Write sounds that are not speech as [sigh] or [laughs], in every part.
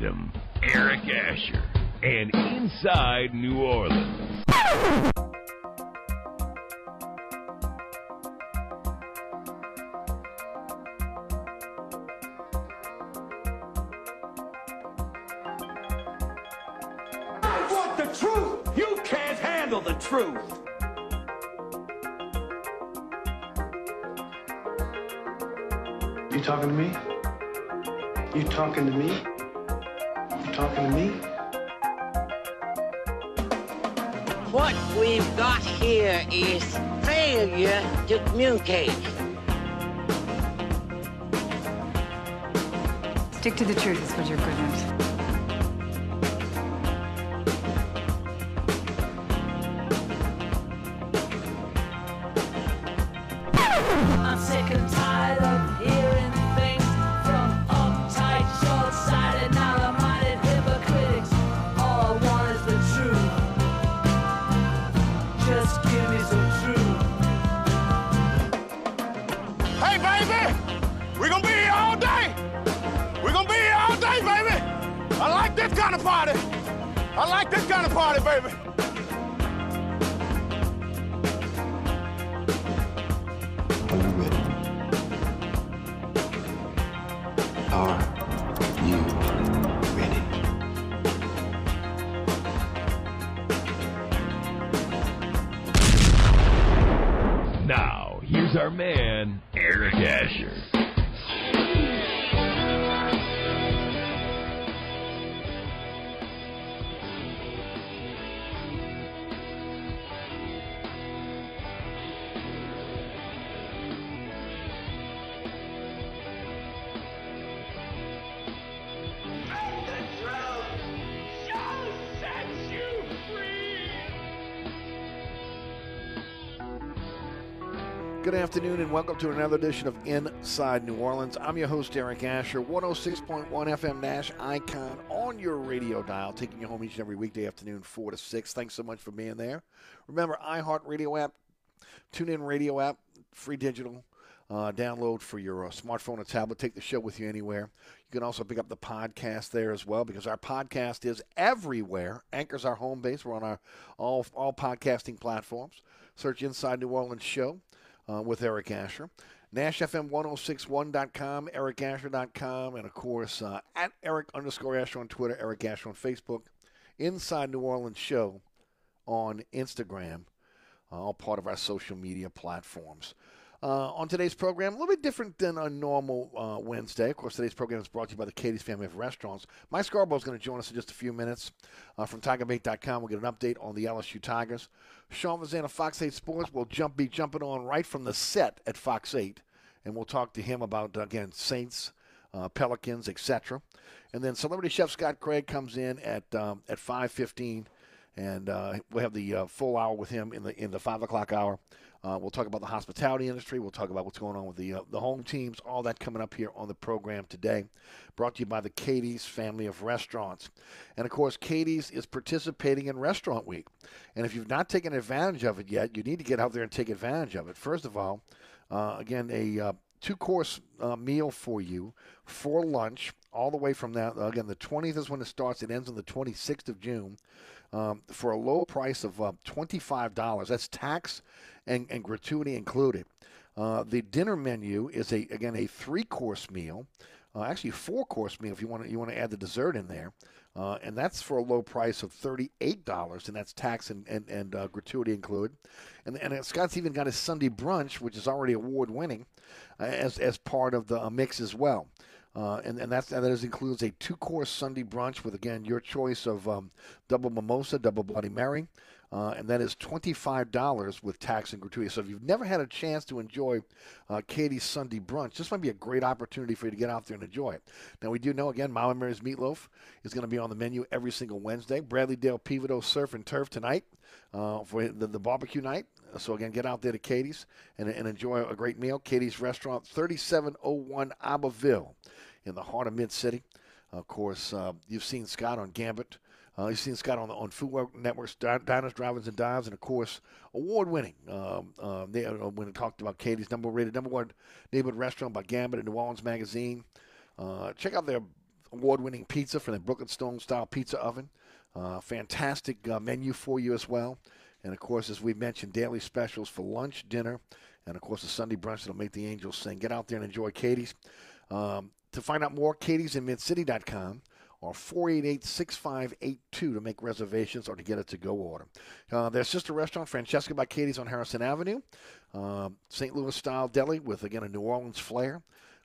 found Good afternoon and welcome to another edition of Inside New Orleans. I'm your host, Eric Asher, 106.1 FM Nash icon on your radio dial, taking you home each and every weekday afternoon, 4 to 6. Thanks so much for being there. Remember, iHeartRadio app, TuneIn Radio app, free digital. Uh, download for your uh, smartphone or tablet. Take the show with you anywhere. You can also pick up the podcast there as well because our podcast is everywhere. Anchor's our home base. We're on our all all podcasting platforms. Search Inside New Orleans Show uh, with Eric Asher. NashFM1061.com, EricAsher.com, and of course uh, at Eric underscore Asher on Twitter, Eric Asher on Facebook, Inside New Orleans Show on Instagram, uh, all part of our social media platforms. Uh, on today's program, a little bit different than a normal uh, Wednesday. Of course, today's program is brought to you by the Katie's Family of Restaurants. Mike Scarborough is going to join us in just a few minutes uh, from TigerBait.com. We'll get an update on the LSU Tigers. Sean Fazende of Fox 8 Sports will jump be jumping on right from the set at Fox 8, and we'll talk to him about, again, Saints uh, Pelicans, etc. And then celebrity chef Scott Craig comes in at um, at 5:15, and uh, we'll have the uh, full hour with him in the in the five o'clock hour. Uh, we'll talk about the hospitality industry. We'll talk about what's going on with the uh, the home teams. All that coming up here on the program today. Brought to you by the Katie's family of restaurants, and of course, Katie's is participating in Restaurant Week. And if you've not taken advantage of it yet, you need to get out there and take advantage of it. First of all, uh, again, a uh, two course uh, meal for you for lunch, all the way from that. Again, the 20th is when it starts. It ends on the 26th of June um, for a low price of uh, $25. That's tax and, and gratuity included. Uh, the dinner menu is a again a three course meal, uh, actually four course meal if you want to you want to add the dessert in there, uh, and that's for a low price of thirty eight dollars, and that's tax and and, and uh, gratuity included. And and Scott's even got his Sunday brunch, which is already award winning, uh, as as part of the uh, mix as well. Uh, and, and that's, that is, includes a two course Sunday brunch with, again, your choice of um, double mimosa, double Bloody Mary. Uh, and that is $25 with tax and gratuity. So if you've never had a chance to enjoy uh, Katie's Sunday brunch, this might be a great opportunity for you to get out there and enjoy it. Now, we do know, again, Mama Mary's Meatloaf is going to be on the menu every single Wednesday. Bradley Dale Pivotal Surf and Turf tonight uh, for the, the barbecue night. So again, get out there to Katie's and, and enjoy a great meal. Katie's Restaurant, 3701 Iberville in the heart of Mid City. Of course, uh, you've seen Scott on Gambit. Uh, you've seen Scott on the, on Food Network's Diners, Drivers, and Dives, and of course, award-winning. Um, uh, they, uh, when it talked about Katie's number rated number one neighborhood restaurant by Gambit in New Orleans Magazine. Uh, check out their award-winning pizza from the Brooklyn Stone Style Pizza Oven. Uh, fantastic menu for you as well. And of course, as we mentioned, daily specials for lunch, dinner, and of course, the Sunday brunch that'll make the Angels sing. Get out there and enjoy Katie's. Um, to find out more, katie'sinmidcity.com or 488-6582 to make reservations or to get a to-go order. Uh, their sister restaurant, Francesca by Katie's on Harrison Avenue, uh, St. Louis-style deli with, again, a New Orleans flair.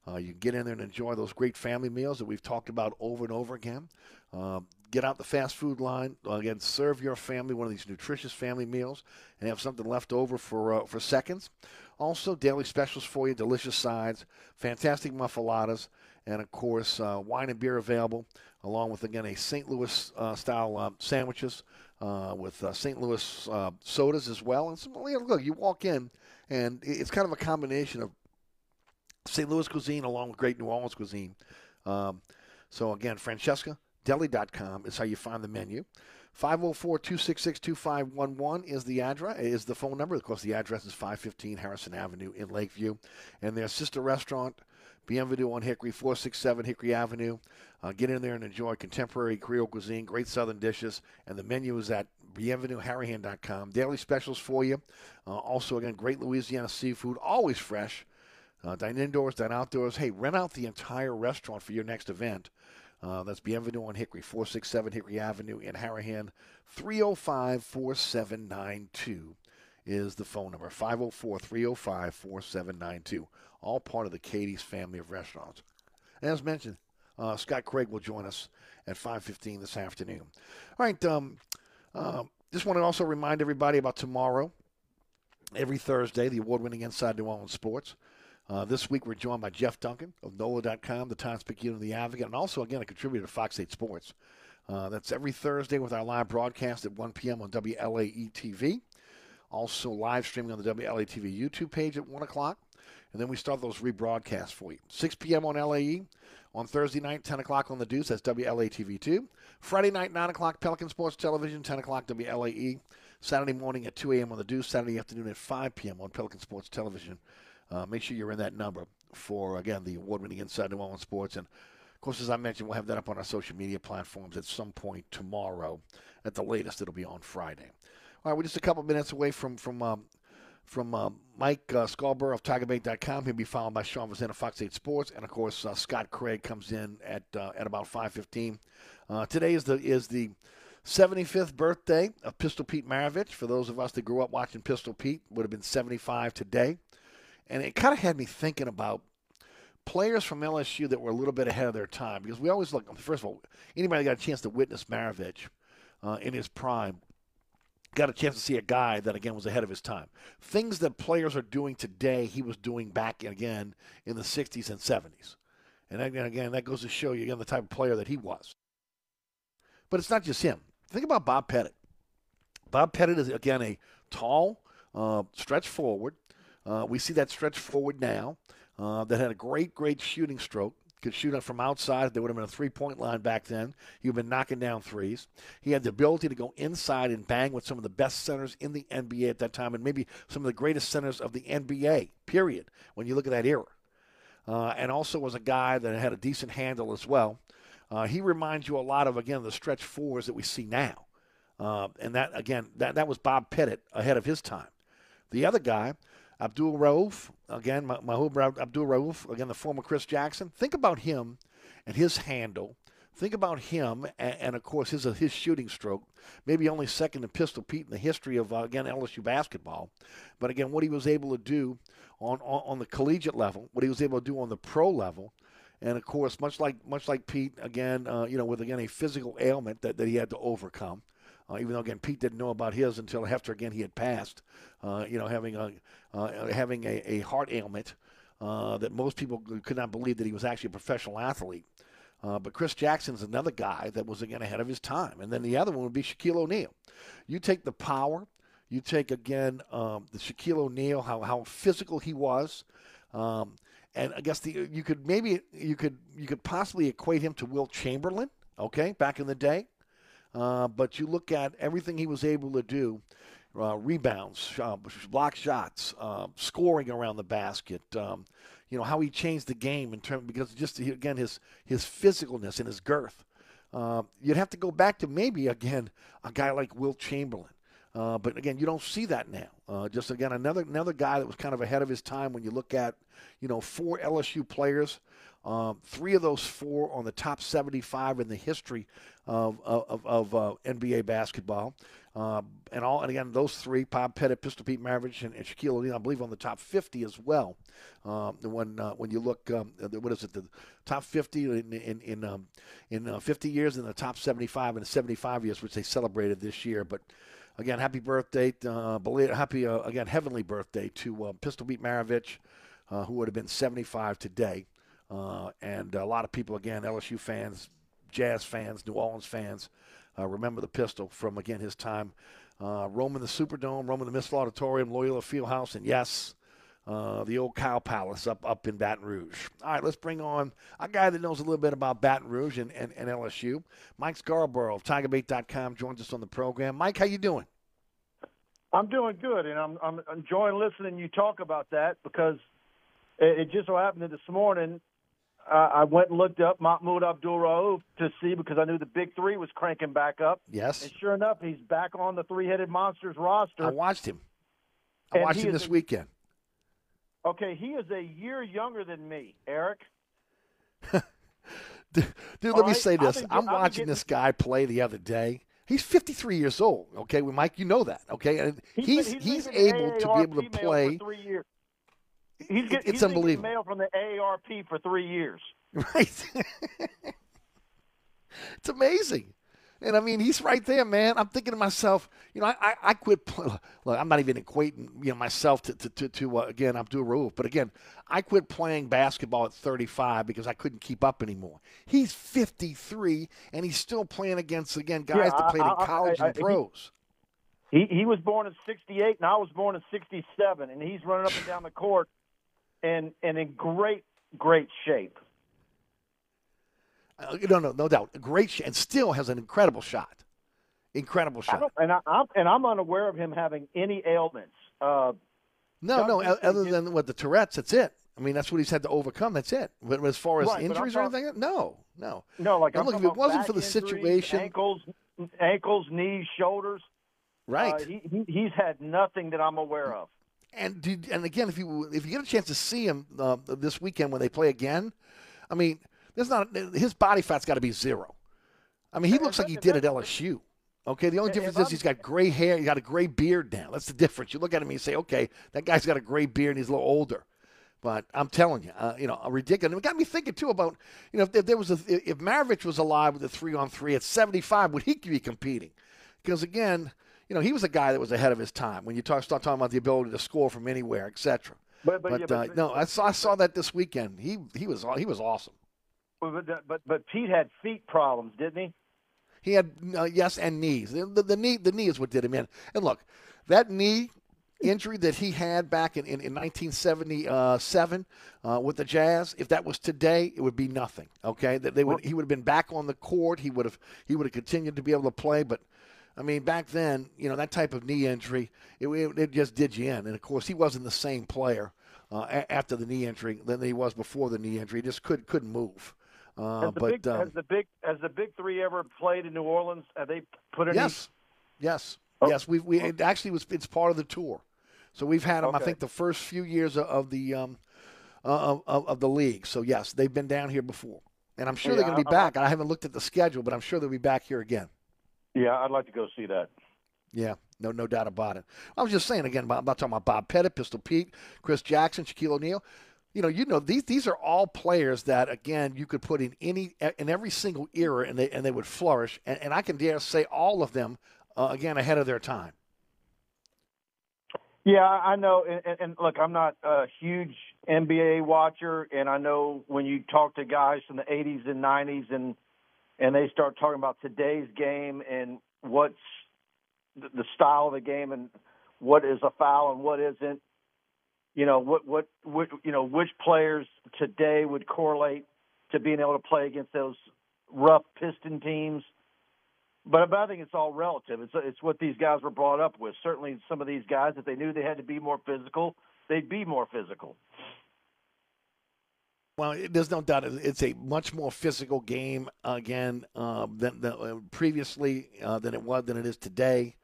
Uh, you can get in there and enjoy those great family meals that we've talked about over and over again. Uh, get out the fast food line. Again, serve your family one of these nutritious family meals and have something left over for, uh, for seconds. Also, daily specials for you, delicious sides, fantastic muffulettas, and of course, uh, wine and beer available, along with, again, a St. Louis uh, style uh, sandwiches with uh, St. Louis uh, sodas as well. And some, look, you walk in, and it's kind of a combination of St. Louis cuisine along with great New Orleans cuisine. Um, so, again, FrancescaDeli.com is how you find the menu. 504-266-2511 is the address is the phone number. Of course, the address is 515 Harrison Avenue in Lakeview, and their sister restaurant, Bienvenue on Hickory, 467 Hickory Avenue. Uh, get in there and enjoy contemporary Creole cuisine, great Southern dishes, and the menu is at bienvenueharahan.com. Daily specials for you. Uh, also, again, great Louisiana seafood, always fresh. Uh, dine indoors, dine outdoors. Hey, rent out the entire restaurant for your next event. Uh, that's Bienvenue on Hickory, 467 Hickory Avenue in Harahan. 305 4792 is the phone number 504 305 4792. All part of the Katie's family of restaurants. And as mentioned, uh, Scott Craig will join us at 5:15 this afternoon. All right. Um, uh, just want to also remind everybody about tomorrow. Every Thursday, the award-winning Inside New Orleans Sports. Uh, this week, we're joined by Jeff Duncan of NOLA.com, the Times Picayune, the Advocate, and also, again, a contributor to Fox 8 Sports. Uh, that's every Thursday with our live broadcast at 1 p.m. on WLAE TV. Also, live streaming on the WLAE TV YouTube page at 1 o'clock. And then we start those rebroadcasts for you. 6 p.m. on LAE. On Thursday night, 10 o'clock on the Deuce. That's WLATV 2. Friday night, 9 o'clock, Pelican Sports Television, 10 o'clock, WLAE. Saturday morning at 2 a.m. on the Deuce. Saturday afternoon at 5 p.m. on Pelican Sports Television. Uh, make sure you're in that number for, again, the award winning Inside New Orleans Sports. And, of course, as I mentioned, we'll have that up on our social media platforms at some point tomorrow. At the latest, it'll be on Friday. All right, we're just a couple minutes away from from um, from uh, Mike uh, Scarborough of TigerBait.com. He'll be followed by Sean Fazende of Fox 8 Sports, and of course uh, Scott Craig comes in at uh, at about 5:15. Uh, today is the is the 75th birthday of Pistol Pete Maravich. For those of us that grew up watching Pistol Pete, would have been 75 today, and it kind of had me thinking about players from LSU that were a little bit ahead of their time because we always look. First of all, anybody got a chance to witness Maravich uh, in his prime got a chance to see a guy that again was ahead of his time. Things that players are doing today, he was doing back again in the 60s and 70s. And again, that goes to show you again the type of player that he was. But it's not just him. Think about Bob Pettit. Bob Pettit is again a tall, uh, stretch forward. Uh, we see that stretch forward now. Uh, that had a great, great shooting stroke. Could shoot from outside. There would have been a three-point line back then. He'd been knocking down threes. He had the ability to go inside and bang with some of the best centers in the NBA at that time, and maybe some of the greatest centers of the NBA. Period. When you look at that era, uh, and also was a guy that had a decent handle as well. Uh, he reminds you a lot of again the stretch fours that we see now, uh, and that again that that was Bob Pettit ahead of his time. The other guy, Abdul Rauf, again Mahmoud Abdul Rauf, again the former Chris Jackson. Think about him and his handle. Think about him and, and of course his his shooting stroke. Maybe only second to Pistol Pete in the history of uh, again LSU basketball, but again what he was able to do on, on on the collegiate level, what he was able to do on the pro level and of course, much like much like Pete, again, uh, you know, with again a physical ailment that, that he had to overcome. Uh, even though again Pete didn't know about his until after again he had passed, uh, you know, having a uh, having a, a, heart ailment uh, that most people could not believe that he was actually a professional athlete. Uh, but Chris Jackson's another guy that was again ahead of his time, and then the other one would be Shaquille O'Neal. You take the power, you take again um, the Shaquille O'Neal, how how physical he was. Um, and I guess the you could maybe you could you could possibly equate him to Wilt Chamberlain, okay, back in the day. Uh, but you look at everything he was able to do. Uh, rebounds, uh, block shots, uh, scoring around the basket. Um, you know how he changed the game in terms because just again his his physicalness and his girth. Uh, you'd have to go back to maybe again a guy like Wilt Chamberlain. Uh, but again, you don't see that now. Uh, just again, another another guy that was kind of ahead of his time when you look at, you know, four LSU players, um, three of those four on the top 75 in the history of of, of uh, NBA basketball, uh, and all and again those three: Bob Pettit, Pistol Pete Maravich, and, and Shaquille O'Neal, I believe, on the top 50 as well. Um, when uh, when you look, um, what is it, the top 50 in in in, um, in 50 years, and the top 75 in the 75 years, which they celebrated this year, but again, happy birthday, uh, happy uh, again heavenly birthday to uh, Pistol Pete Maravich, uh, who would have been 75 today, uh, and a lot of people again, LSU fans, Jazz fans, New Orleans fans, uh, remember the pistol from again his time roaming the Superdome, roaming the Missile Auditorium, Loyola Fieldhouse, and yes. Uh, the old Cow Palace up up in Baton Rouge. All right, let's bring on a guy that knows a little bit about Baton Rouge and, and, and LSU. Mike Scarborough of TigerBait.com joins us on the program. Mike, how you doing? I'm doing good, and I'm I'm enjoying listening you talk about that because it, it just so happened that this morning uh, I went and looked up Mahmoud Abdul Rauf to see because I knew the Big Three was cranking back up. Yes, and sure enough, he's back on the Three-Headed Monsters roster. I watched him. I watched him this a, weekend. Okay, he is a year younger than me, Eric. [laughs] dude, dude let All me say this. Been- I'm watching getting- this guy play the other day. He's 53 years old. Okay, well, Mike, you know that. Okay, and He's he's been- he's, able to be able to play. He's get, It's he's unbelievable. mail from the AARP for three years. Right. [laughs] it's amazing. And I mean, he's right there, man. I'm thinking to myself, you know, I, I, I quit. [laughs] Look, I'm not even equating, you know, myself to, to, to, to uh, again, Abdul Rauf. But again, I quit playing basketball at 35 because I couldn't keep up anymore. He's 53, and he's still playing against, again, guys Yeah, that played I- in college and he- pros. He he was born in '68, and I was born in '67, and he's running up and down the court, and and in great great shape. Uh, no, no, no doubt. Great shot, and still has an incredible shot. Incredible shot. don't, and I, I'm and I'm unaware of him having any ailments. Uh, No, no, other did- than what the Tourette's, that's it. I mean, that's what he's had to overcome. That's it. But as far as Right, injuries or anything, no, no. no, like I'm look, if it wasn't for the injuries, situation- ankles, ankles, knees, shoulders. Right. Uh, he, he he's had nothing that I'm aware of. And did, and again, if you if you get a chance to see him uh, this weekend when they play again, I mean, there's not his body fat's got to be zero. I mean, he looks like he did at LSU. Okay, the only difference is he's got gray hair. He got a gray beard now. That's the difference. You look at him and you say, okay, that guy's got a gray beard and he's a little older. But I'm telling you, uh, you know, a ridiculous. And it got me thinking too about, you know, if, if there was a, if Maravich was alive with a three on three at 75, would he be competing? Because again, you know, he was a guy that was ahead of his time. When you talk, start talking about the ability to score from anywhere, etc. But but, But, yeah, uh, no, I saw I saw that this weekend. He he was he was awesome. but, but but Pete had feet problems, didn't he? He had uh, yes, and knees. The, the, the knee, the knee is what did him in. And look, that knee injury that he had back in, in, in 1977 uh, with the Jazz, if that was today, it would be nothing. Okay, that they would he would have been back on the court. He would have he would have continued to be able to play, but. I mean, back then, you know, that type of knee injury, it, it, it just did you in. And of course, he wasn't the same player uh, a- after the knee injury than he was before the knee injury. He just could, couldn't move. Uh, Has the but big um, has the big has the big three ever played in New Orleans? Have they put any? Yes, yes, Oh. yes. We we it actually was it's part of the tour, so we've had them. I think the first few years of, the um, uh, of, of of the league. So yes, they've been down here before, and I'm sure they're going to be I- I- back. I haven't looked at the schedule, but I'm sure they'll be back here again. Yeah, I'd like to go see that. Yeah, no, no doubt about it. I was just saying again. about- not talking about Bob Pettit, Pistol Pete, Chris Jackson, Shaquille O'Neal. You know, you know these these are all players that again you could put in any in every single era and they and they would flourish. And, and I can dare say all of them uh, again ahead of their time. Yeah, I know. And- and look, I'm not a huge NBA watcher, and I know when you talk to guys from the 80s and 90s, and and they start talking about today's game and what's the, style of the game and what is a foul and what isn't. You know what what what you know which players today would correlate to being able to play against those rough Piston teams. But, but I think it's all relative. It's it's what these guys were brought up with. Certainly, some of these guys, if they knew they had to be more physical, they'd be more physical. Well, there's no doubt it- it's a much more physical game again um, than, than uh, previously uh, than it was than it is today.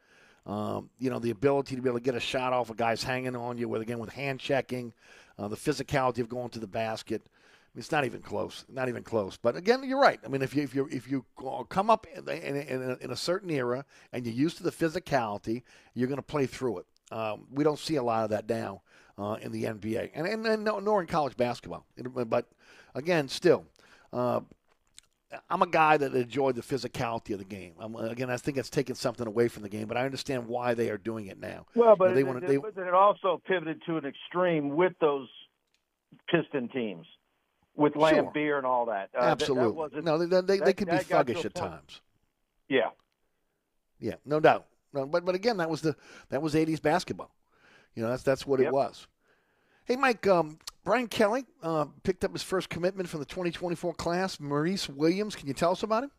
Um, you know, the ability to be able to get a shot off a guy's hanging on you with again with hand checking, uh, the physicality of going to the basket. I mean, it's not even close. Not even close. But again, you're right. I mean, if you if you if you come up in, in, in, a, in a certain era and you're used to the physicality, you're going to play through it. Um, we don't see a lot of that now uh, in the NBA, and, and, and nor in college basketball. But again, still, uh, I'm a guy that enjoyed the physicality of the game. I'm, again, I think it's taken something away from the game, but I understand why they are doing it now. Well, You but know, they it, want it, they, but it also pivoted to an extreme with those Piston teams, with Sure. Laimbeer and all that. Uh, that- that absolutely no. They, they, they that- could be that thuggish at point- times. Yeah. Yeah, no doubt. No, but but again, that was the that was '80s basketball. You know, that's that's what it was. Hey, Mike. Um, Brian Kelly uh, picked up his first commitment from the 2024 class. Maurice Williams. Can you tell us about him?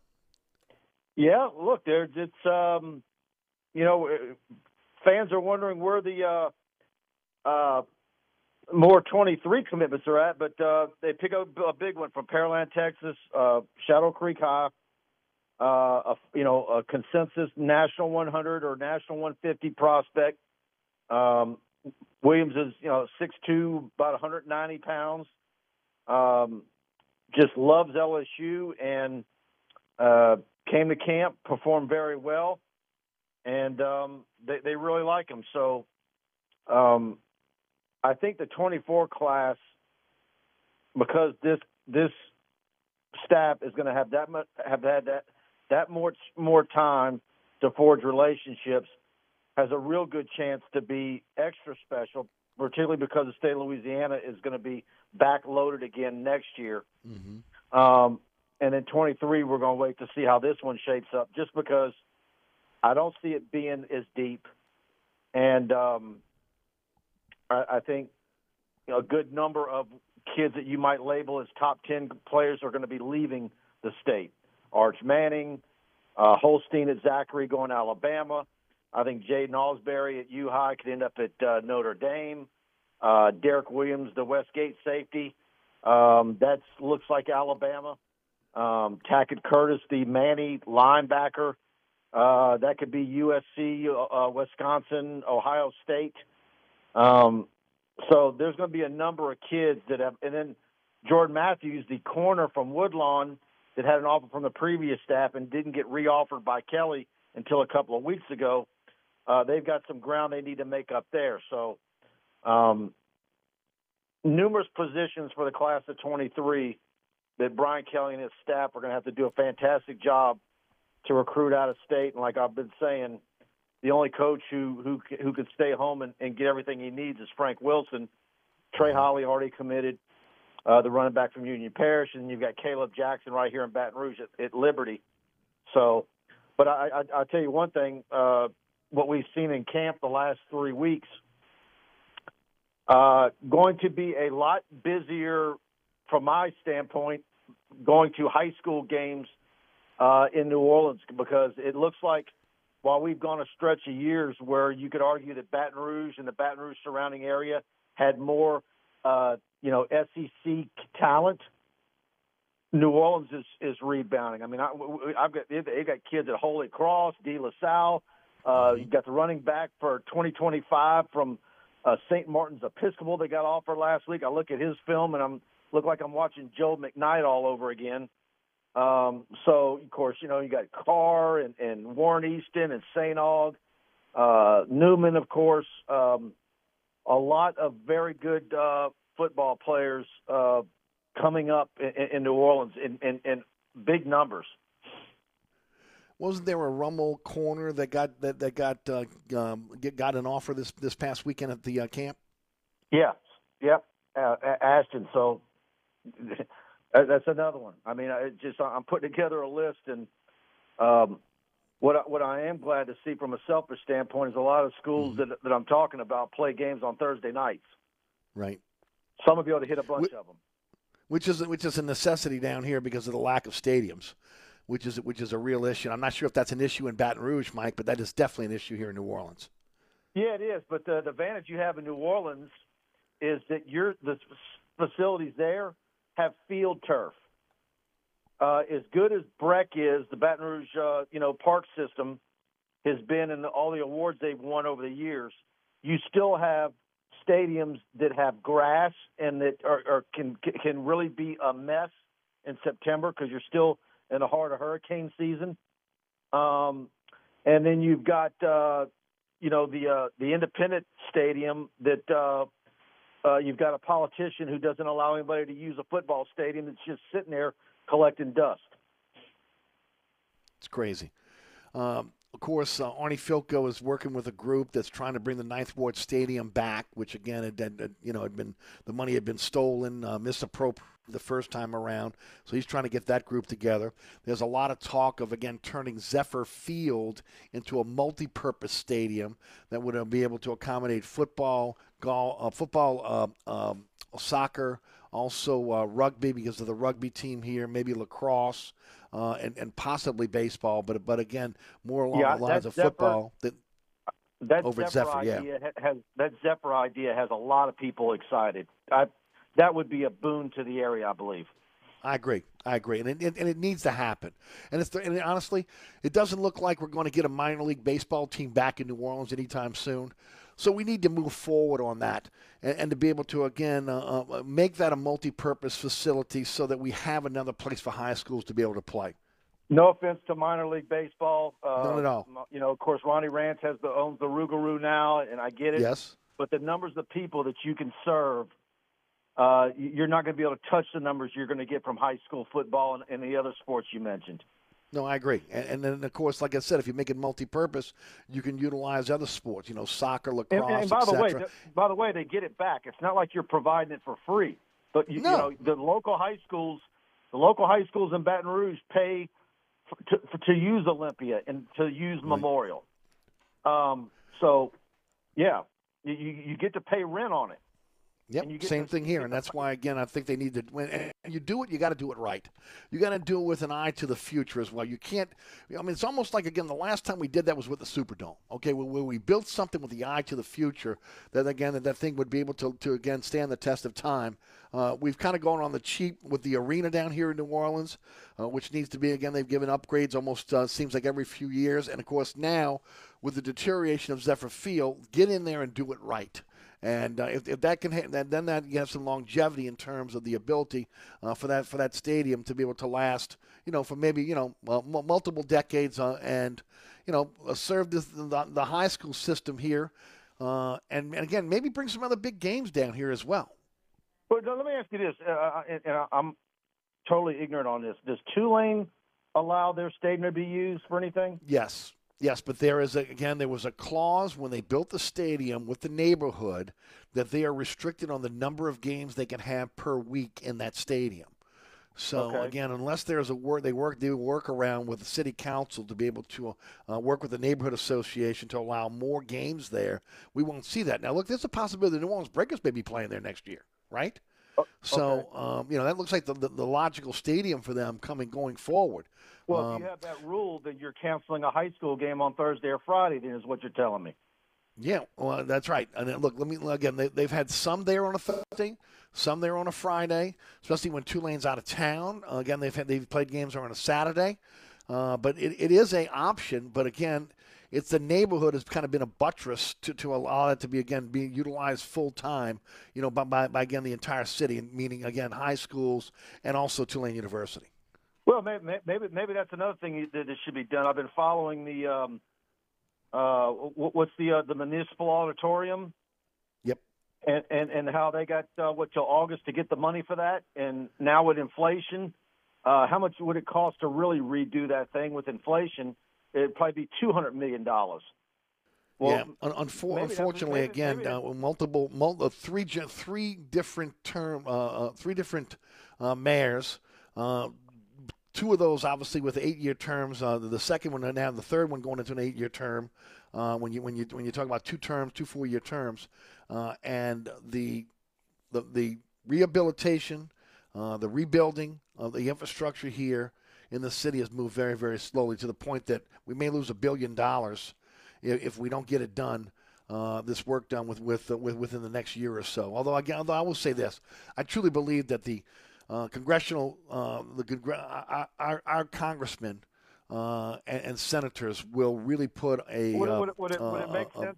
Yeah, look, there's it's um, you know, uh, fans are wondering where the uh, uh, more 23 commitments are at, but uh, they pick up a big one from Pearland, Texas, uh, Shadow Creek High. Uh, a, you know, a consensus national 100 or national 150 prospect. Um, Williams is, you know, 6'2", about 190 pounds. Um, just loves LSU and uh, came to camp, performed very well, and um, they, they really like him. So um, I think the 24 class, because this this staff is going to have that much have had that that more more time to forge relationships, has a real good chance to be extra special, particularly because the state of Louisiana is going to be backloaded again next year. Mm-hmm. Um, and then 23, we're going to wait to see how this one shapes up, just because I don't see it being as deep, and um, I, I think a good number of kids that you might label as top 10 players are going to be leaving the state. Arch Manning, uh, Holstein at Zachary going to Alabama. I think Jaden Alsbury at U High could end up at uh, Notre Dame. Uh, Derek Williams, the Westgate safety, um, that looks like Alabama. Um, Tackett Curtis, the Many linebacker, uh, that could be USC, uh, Wisconsin, Ohio State. Um, so there's going to be a number of kids that have, and then Jordan Matthews, the corner from Woodlawn, that had an offer from the previous staff and didn't get reoffered by Kelly until a couple of weeks ago. Uh, they've got some ground they need to make up there. So, um, numerous positions for the class of 23 that Brian Kelly and his staff are going to have to do a fantastic job to recruit out of state. And like I've been saying, the only coach who who who could stay home and, and get everything he needs is Frank Wilson. Trey Holly already committed. uh, the running back from Union Parish, and you've got Caleb Jackson right here in Baton Rouge at, at Liberty. So, but I, I, I'll tell you one thing: uh, what we've seen in camp the last three weeks, uh, going to be a lot busier from my standpoint, going to high school games uh, in New Orleans because it looks like while we've gone a stretch of years where you could argue that Baton Rouge and the Baton Rouge surrounding area had more, uh, you know, SEC talent. New Orleans is is rebounding. I mean, I, I've got they've got kids at Holy Cross, De La Salle. Uh, you got the running back for 2025 from uh, St. Martin's Episcopal. They got offered last week. I look at his film and I'm look like I'm watching Joe McKnight all over again. Um, so of course, you know, you got Karr and, and Warren Easton and St. Aug, uh, Newman, of course, um, a lot of very good uh, football players uh, coming up in, in New Orleans in, in, in big numbers. Wasn't there a Rummel corner that got that that got uh, um, get, got an offer this this past weekend at the uh, camp? Yeah, yep, uh, Ashton. So [laughs] that's another one. I mean, I just I'm putting together a list, and um, what I, what I am glad to see from a selfish standpoint is a lot of schools mm-hmm. that that I'm talking about play games on Thursday nights. Right. Some of you ought to hit a bunch of them. Which is which is a necessity down here because of the lack of stadiums, which is which is a real issue. I'm not sure if that's an issue in Baton Rouge, Mike, but that is definitely an issue here in New Orleans. Yeah, it is. But the, the advantage you have in New Orleans is that your the facilities there have field turf. Uh, as good as BREC is, the Baton Rouge, uh, you know, park system has been in the, all the awards they've won over the years. You still have stadiums that have grass and that are, are can can really be a mess in September because you're still in the heart of hurricane season. Um, and then you've got uh, you know the uh, the independent stadium that uh, uh, you've got a politician who doesn't allow anybody to use a football stadium that's just sitting there collecting dust. It's crazy. Um, of course, uh, Arnie Fielkow is working with a group that's trying to bring the Ninth Ward Stadium back, which again, had, had, you know, had been the money had been stolen, uh, misappropriated the first time around. So he's trying to get that group together. There's a lot of talk of again turning Zephyr Field into a multi-purpose stadium that would uh, be able to accommodate football, golf, uh, football, uh, um, soccer, also uh, rugby because of the rugby team here, maybe lacrosse, uh, and, and possibly baseball. But but again, more along yeah, the lines of Zephyr, football. That, that over Zephyr, Zephyr idea yeah. has that Zephyr idea has a lot of people excited. I, that would be a boon to the area, I believe. I agree. I agree, and it, and it needs to happen. And it's and honestly, it doesn't look like we're going to get a minor league baseball team back in New Orleans anytime soon. So we need to move forward on that and, and to be able to, again, uh, uh, make that a multi purpose facility so that we have another place for high schools to be able to play. No offense to minor league baseball. Uh, None at all. You know, of course, Ronnie Rance has the owns the Rougarou now, and I get it. Yes. But the numbers of people that you can serve, uh, you're not going to be able to touch the numbers you're going to get from high school football and, and the other sports you mentioned. No, I agree. And, and, then, of course, like I said, if you make it multi-purpose, you can utilize other sports. You know, soccer, lacrosse, and, and by the way, by the way, they get it back. It's not like you're providing it for free. But you, No. you know, the local high schools, the local high schools in Baton Rouge pay for, to, for, to use Olympia and to use Memorial. Um, so, yeah, you you get to pay rent on it. Yep, and you get same thing here, and that's why again I think they need to. When you do it, you got to do it right. You got to do it with an eye to the future as well. You can't. I mean, it's almost like again the last time we did that was with the Superdome. Okay, where, where we built something with the eye to the future that again that, that thing would be able to to again stand the test of time. Uh, we've kind of gone on the cheap with the arena down here in New Orleans, uh, which needs to be again. They've given upgrades almost uh, seems like every few years, and of course now with the deterioration of Zephyr Field, get in there and do it right. And uh, if, if that can hit, then, then that you have some longevity in terms of the ability uh, for that for that stadium to be able to last, you know, for maybe you know well, m- multiple decades, uh, and you know uh, serve this, the, the high school system here, uh, and, and again maybe bring some other big games down here as well. But let me ask you this, uh, and, and I'm totally ignorant on this. Does Tulane allow their stadium to be used for anything? Yes, Yes, but there is a, again there was a clause when they built the stadium with the neighborhood that they are restricted on the number of games they can have per week in that stadium. So Okay. again, unless there's a work, they work, they work around with the city council to be able to uh, work with the neighborhood association to allow more games there. We won't see that now. Look, there's a possibility the New Orleans Breakers may be playing there next year, right? So um, you know that looks like the, the, the logical stadium for them coming going forward. Well, Um, if you have that rule, then you're canceling a high school game on Thursday or Friday. Then is what you're telling me. Yeah, well, that's right. And then, look, let me again. They, they've had some there on a Thursday, some there on a Friday, especially when Tulane's out of town. Uh, again, they've had they've played games on a Saturday, uh, but it, it is a option. But again, it's the neighborhood has kind of been a buttress to, to allow it to be again being utilized full time. You know, by, by, by again the entire city, meaning again high schools and also Tulane University. Well, maybe maybe maybe that's another thing that should be done. I've been following the um, uh, what's the uh, the municipal auditorium. Yep. And and and how they got uh, what till August to get the money for that, and now with inflation, uh, how much would it cost to really redo that thing with inflation? It'd probably be two hundred million dollars. yeah, un- unfor- maybe unfortunately, maybe- again, maybe uh, multiple, mul- uh, three, three different term, uh, uh, three different uh, mayors. Two of those, obviously, with eight-year terms. Uh, the second one, and now the third one, going into an eight-year term. Uh, when you when you when you talk about two terms, two four-year terms, uh, and the the the rehabilitation, uh, the rebuilding of the infrastructure here in the city has moved very, very slowly to the point that we may lose a billion dollars if, if we don't get it done. Uh, this work done with, with, uh, with within the next year or so. Although, again, although I will say this, I truly believe that the uh, congressional, uh, the congr- our, our, our congressmen uh, and, and senators will really put a. Would, it- uh, would, would, it, would uh, it make uh, sense?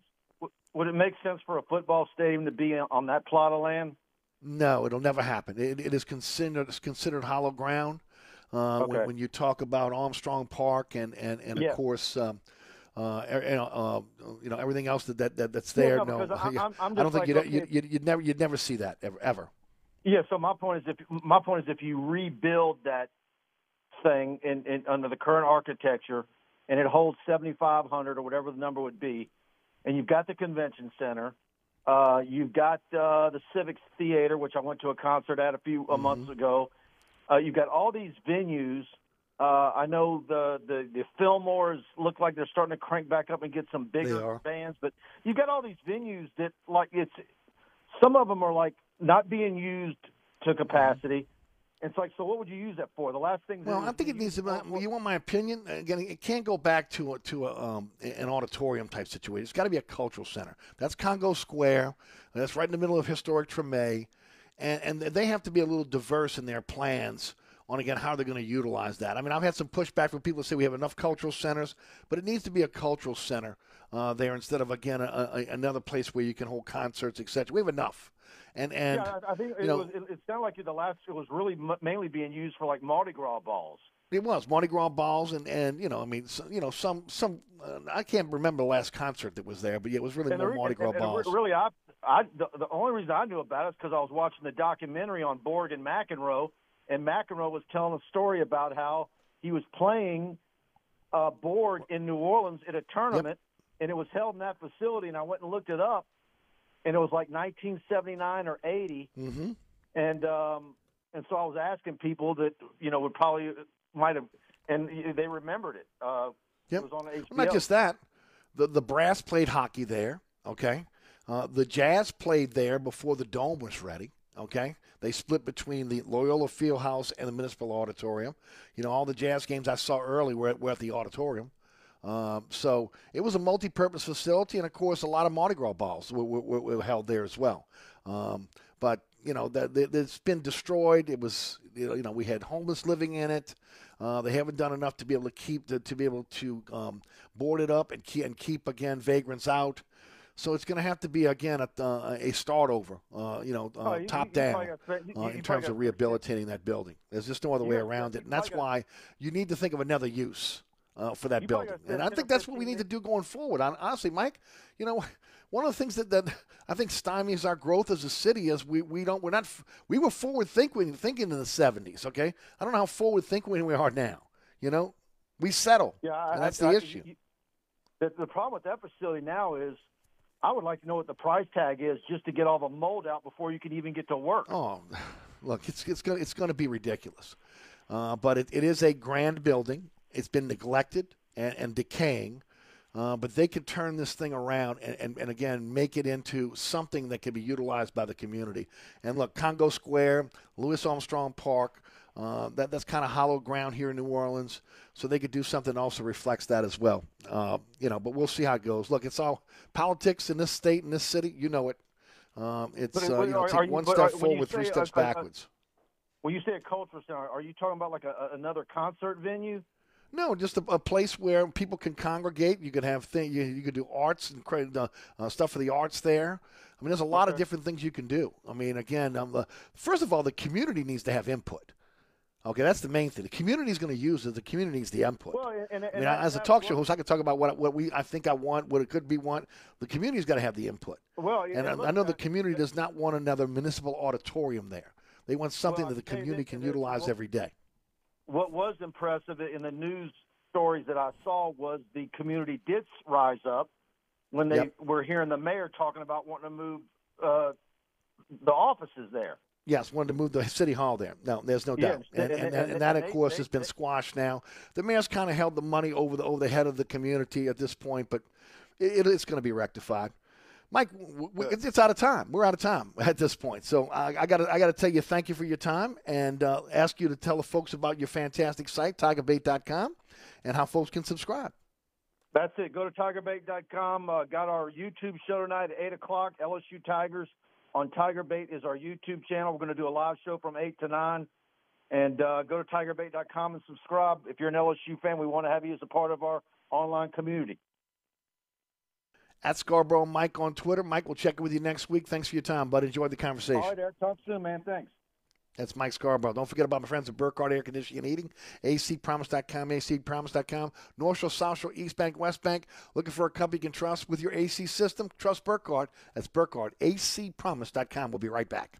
would- it make sense for a football stadium to be on that plot of land? No, it'll never happen. It, it is considered it's considered hollow ground. Uh, Okay. when, when you talk about Armstrong Park and and, and Yeah. of course, um, uh, er- you, know, uh, you know everything else that, that, that that's Yeah, there. no, no, [laughs] I, I'm, I'm I don't think like, you'd, okay, you'd, you'd, you'd never you'd never see that ever ever. Yeah. So my point is, if my point is, if you rebuild that thing in, in under the current architecture, and it holds 7,500 or whatever the number would be, and you've got the convention center, uh, you've got uh, the Civic Theater, which I went to a concert at a few uh, months ago. Uh, you've got all these venues. Uh, I know the, the the Fillmores look like they're starting to crank back up and get some bigger bands, but you've got all these venues that like it's some of them are like not being used to capacity. It's like, so what would you use that for? The last thing. Well, I think it needs to. be- You want my opinion? Again, it can't go back to a, to a, um, an auditorium type situation. It's got to be a cultural center. That's Congo Square. That's right in the middle of historic Treme, and and they have to be a little diverse in their plans on again how they're going to utilize that. I mean, I've had some pushback from people who say we have enough cultural centers, but it needs to be a cultural center uh, there instead of again a, a, another place where you can hold concerts, etc. We have enough, and and yeah, I think it, know, was, it, it sounded like the last. It was really m- mainly being used for like Mardi Gras balls. It was Mardi Gras balls, and, and you know, I mean, so, you know, some some uh, I can't remember the last concert that was there, but yeah, it was really And more re- Mardi Gras and balls. Really, I, I the, the only reason I knew about it is because I was watching the documentary on Borg and McEnroe, and McEnroe was telling a story about how he was playing uh, Borg in New Orleans at a tournament, and it was held in that facility. And I went and looked it up, and it was like 1979 or 80. hmm and um and so I was asking people that you know would probably might have and they remembered it. Uh, Yep. It was on HBO. Not just that, the the brass played hockey there. Okay, uh, the Jazz played there before the dome was ready. Okay, they split between the Loyola Fieldhouse and the Municipal Auditorium. You know, all the Jazz games I saw early were at, were at the auditorium. Um, so it was a multi-purpose facility, and of course, a lot of Mardi Gras balls were, were, were held there as well. Um, but you know, that it's been destroyed. It was, you know, we had homeless living in it. Uh, they haven't done enough to be able to keep to be able to um, board it up and and keep again vagrants out. So it's going to have to be again a, uh, a start over. Uh, you know, uh, Oh, you- you- top you down probably got you- uh, in terms of rehabilitating that building. There's just no other way around it, and that's why you need to think of another use uh, for that building. And I think that's what we need to do going forward. Hon- Honestly, Mike, you know, [laughs] one of the things that, that I think stymies our growth as a city is we, we don't we're not we were forward thinking thinking in the 70s. Okay, I don't know how forward thinking we are now. You know, we settle, Yeah, I, that's I- the I- issue. The problem with that facility now is, I would like to know what the price tag is just to get all the mold out before you can even get to work. Oh, [sighs] look, it's it's going it's going to be ridiculous, uh, but it, it is a grand building. It's been neglected and, and decaying. Uh, but they could turn this thing around and, and, and, again make it into something that can be utilized by the community. And look, Congo Square, Louis Armstrong Park, uh, that, that's kind of hollow ground here in New Orleans. So they could do something also reflects that as well. Uh, you know, but we'll see how it goes. Look, it's all politics in this state, in this city. You know it. Um, it's But, uh, you know, are- take are one step forward, three say, steps uh, uh, uh, backwards. When you say a cultural center, are you talking about like a, another concert venue? No, just a, a place where people can congregate. You could have thing. You, you could do arts and create uh, uh, stuff for the arts there. I mean, there's a lot of different things you can do. I mean, again, um, the, first of all, the community needs to have input. Okay, that's the main thing. The community is going to use it. The community is the input. Well, and, and, I mean, that- as a talk show host, I can talk about what what we I think I want, what it could be want. The community's got to have the input. Well, And I, look, I know the uh, community does not want another municipal auditorium there. They want something Well, that the community this- can utilize well- every day. What was impressive in the news stories that I saw was the community did rise up when they Yep. were hearing the mayor talking about wanting to move uh, the offices there. Yes, wanted to move the city hall there. No, there's no doubt, Yes, and, and- and, and- that, of course, has been squashed now. The mayor's kind of held the money over the over the head of the community at this point, but it, it's going to be rectified. Mike, w- w- it's, out of time. We're out of time at this point. So I, I got I got to tell you thank you for your time and uh, ask you to tell the folks about your fantastic site, TigerBait.com, and how folks can subscribe. That's it. Go to tigerbait.com. Uh, got our YouTube show tonight at 8 o'clock. LSU Tigers on Tigerbait is our YouTube channel. We're going to do a live show from 8 to 9. And uh, go to tigerbait.com and subscribe. If you're an LSU fan, we want to have you as a part of our online community. At Scarborough Mike on Twitter. Mike, we'll check in with you next week. Thanks for your time, bud. Enjoy the conversation. All right, Eric. Talk soon, man. Thanks. That's Mike Scarborough. Don't forget about my friends at Burkhardt Air Conditioning and Heating, acpromise.com, acpromise.com, North Shore, South Shore, East Bank, West Bank. Looking for a company you can trust with your AC system? Trust Burkhardt. That's Burkhardt, acpromise.com. We'll be right back.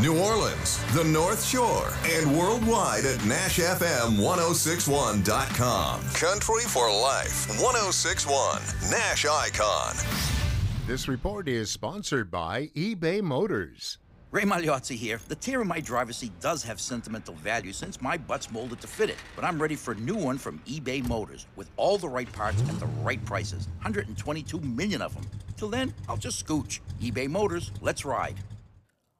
New Orleans, the North Shore, and worldwide at NashFM1061.com. Country for Life 1061, Nash Icon. This report is sponsored by eBay Motors. Ray Magliozzi here. The tear in my driver's seat does have sentimental value since my butt's molded to fit it. But I'm ready for a new one from eBay Motors with all the right parts at the right prices. 122 million of them. Till then, I'll just scooch. eBay Motors, let's ride.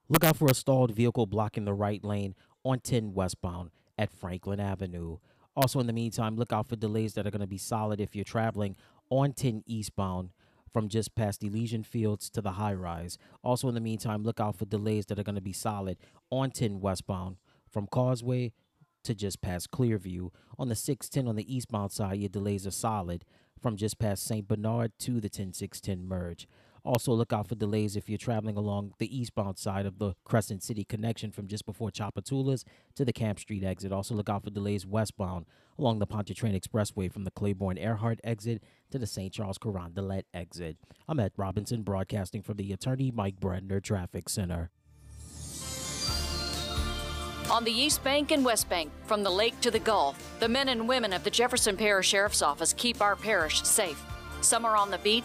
Look out for a stalled vehicle blocking the right lane on 10 westbound at Franklin Avenue. Also, in the meantime, look out for delays that are going to be solid if you're traveling on 10 eastbound from just past Elysian Fields to the high rise. Also, in the meantime, look out for delays that are going to be solid on 10 westbound from Causeway to just past Clearview. On the 610 on the eastbound side, your delays are solid from just past St. Bernard to the 10610 merge. Also, look out for delays if you're traveling along the eastbound side of the Crescent City connection from just before Tchoupitoulas to the Camp Street exit. Also, look out for delays westbound along the Pontchartrain Expressway from the Claiborne Earhart exit to the St. Charles Carondelet exit. I'm Ed Robinson, broadcasting from the Attorney Mike Brenner Traffic Center. On the East Bank and West Bank, from the lake to the Gulf, the men and women of the Jefferson Parish Sheriff's Office keep our parish safe. Some are on the beat,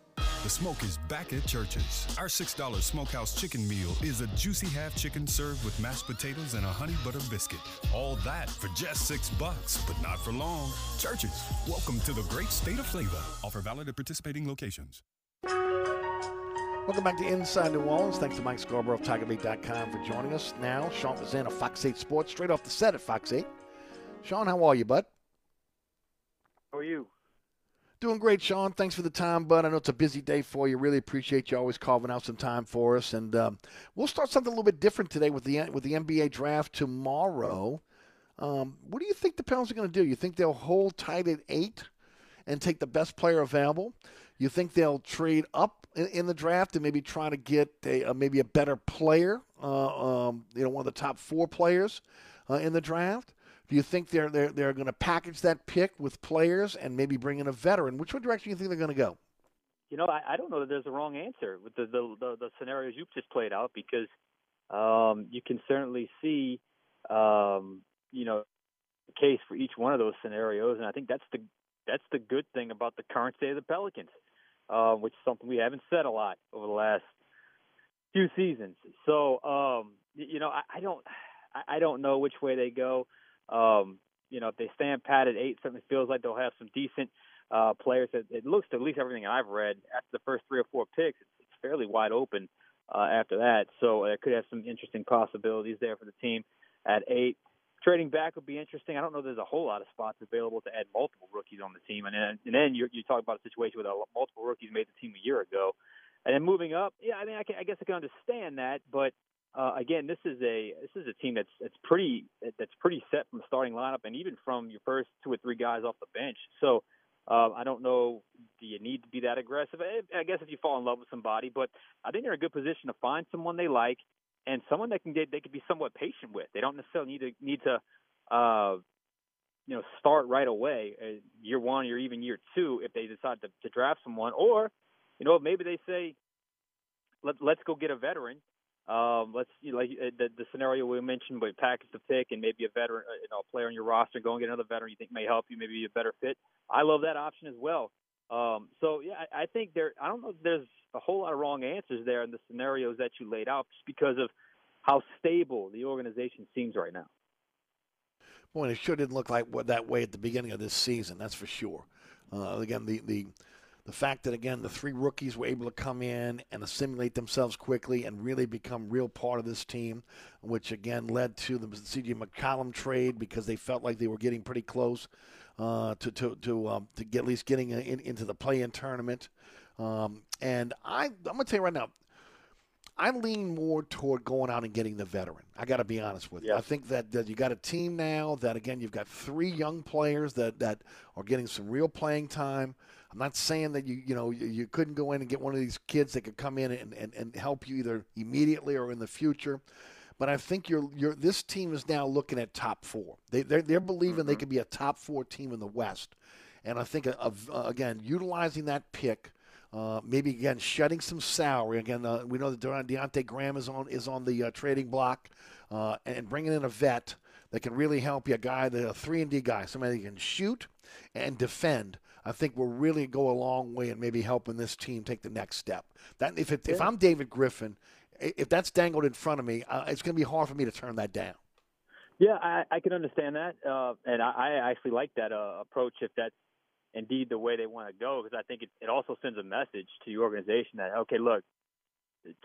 The smoke is back at Churches. Our $6 smokehouse chicken meal is a juicy half chicken served with mashed potatoes and a honey butter biscuit. All that for just six bucks, but not for long. Churches, welcome to the great state of flavor. Offer valid at participating locations. Welcome back to Inside New Orleans. Thanks to Mike Scarborough of TigerBait.com for joining us. Now, Sean Fazende of Fox 8 Sports, straight off the set at Fox 8. Sean, how are you, bud? How are you? Doing great, Sean. Thanks for the time, bud. I know it's a busy day for you. Really appreciate you always carving out some time for us. And um, we'll start something a little bit different today with the with the NBA draft tomorrow. Um, what do you think the Pelicans are going to do? You think they'll hold tight at eight and take the best player available? You think they'll trade up in, in the draft and maybe try to get a, maybe a better player? Uh, um, you know, one of the top four players uh, in the draft. Do you think they're they're they're going to package that pick with players and maybe bring in a veteran? Which one direction do you think they're going to go? You know, I, I don't know that there's a wrong answer with the the, the, the scenarios you've just played out because um, you can certainly see, um, you know, the case for each one of those scenarios, and I think that's the that's the good thing about the current state of the Pelicans, uh, which is something we haven't said a lot over the last few seasons. So, um, you know, I, I don't I, I don't know which way they go. Um, you know, if they stand pat at eight, certainly feels like they'll have some decent uh, players. It, it looks to at least everything I've read after the first three or four picks, it's, fairly wide open uh, after that. So it could have some interesting possibilities there for the team at eight. Trading back would be interesting. I don't know. There's a whole lot of spots available to add multiple rookies on the team, and then and then you you talk about a situation a, multiple rookies made the team a year ago, and then moving up. Yeah, I mean, I, can, I guess I can understand that, but uh, again, this is a this is a team that's that's pretty that's pretty set from the starting lineup, and even from your first two or three guys off the bench. So uh, I don't know. Do you need to be that aggressive? I, guess if you fall in love with somebody, but I think they're in a good position to find someone they like and someone that can get they could be somewhat patient with. They don't necessarily need to need to uh, you know start right away, uh, year one or even year two, if they decide to, to draft someone, or you know maybe they say Let, let's go get a veteran um, let's you know, like uh, the, the scenario we mentioned, but package the pick and maybe a veteran, uh, you know, a player on your roster, go and get another veteran you think may help you, maybe be a better fit. I love that option as well. Um, so yeah, I, I think there. I don't know. If there's a whole lot of wrong answers there in the scenarios that you laid out, just because of how stable the organization seems right now. Boy, it sure didn't look like that way at the beginning of this season. That's for sure. Uh, again, the the the fact that again the three rookies were able to come in and assimilate themselves quickly and really become real part of this team, which again led to the C.J. McCollum trade because they felt like they were getting pretty close uh, to to to um, to get at least getting in, into the play-in tournament. Um, and I I'm gonna tell you right now. I lean more toward going out and getting the veteran. I got to be honest with you. I think that, that you got a team now that again you've got three young players that that are getting some real playing time. I'm not saying that you you know you, couldn't go in and get one of these kids that could come in and, and, and help you either immediately or in the future. But I think you're you're this team is now looking at top four. They they're, they're believing mm-hmm. they could be a top four team in the West, and I think of, uh, again utilizing that pick. Uh, maybe again shedding some salary. Again, uh, we know that De- Devonte' Graham is on is on the uh, trading block, uh, and bringing in a vet that can really help you. A guy, the three and D guy, somebody that can shoot and defend. I think will really go a long way in maybe helping this team take the next step. That if it, if I'm David Griffin, if that's dangled in front of me, uh, it's going to be hard for me to turn that down. Yeah, I, I can understand that, uh, and I, I actually like that uh, approach if that's indeed the way they want to go, because I think it, it also sends a message to your organization that okay, look,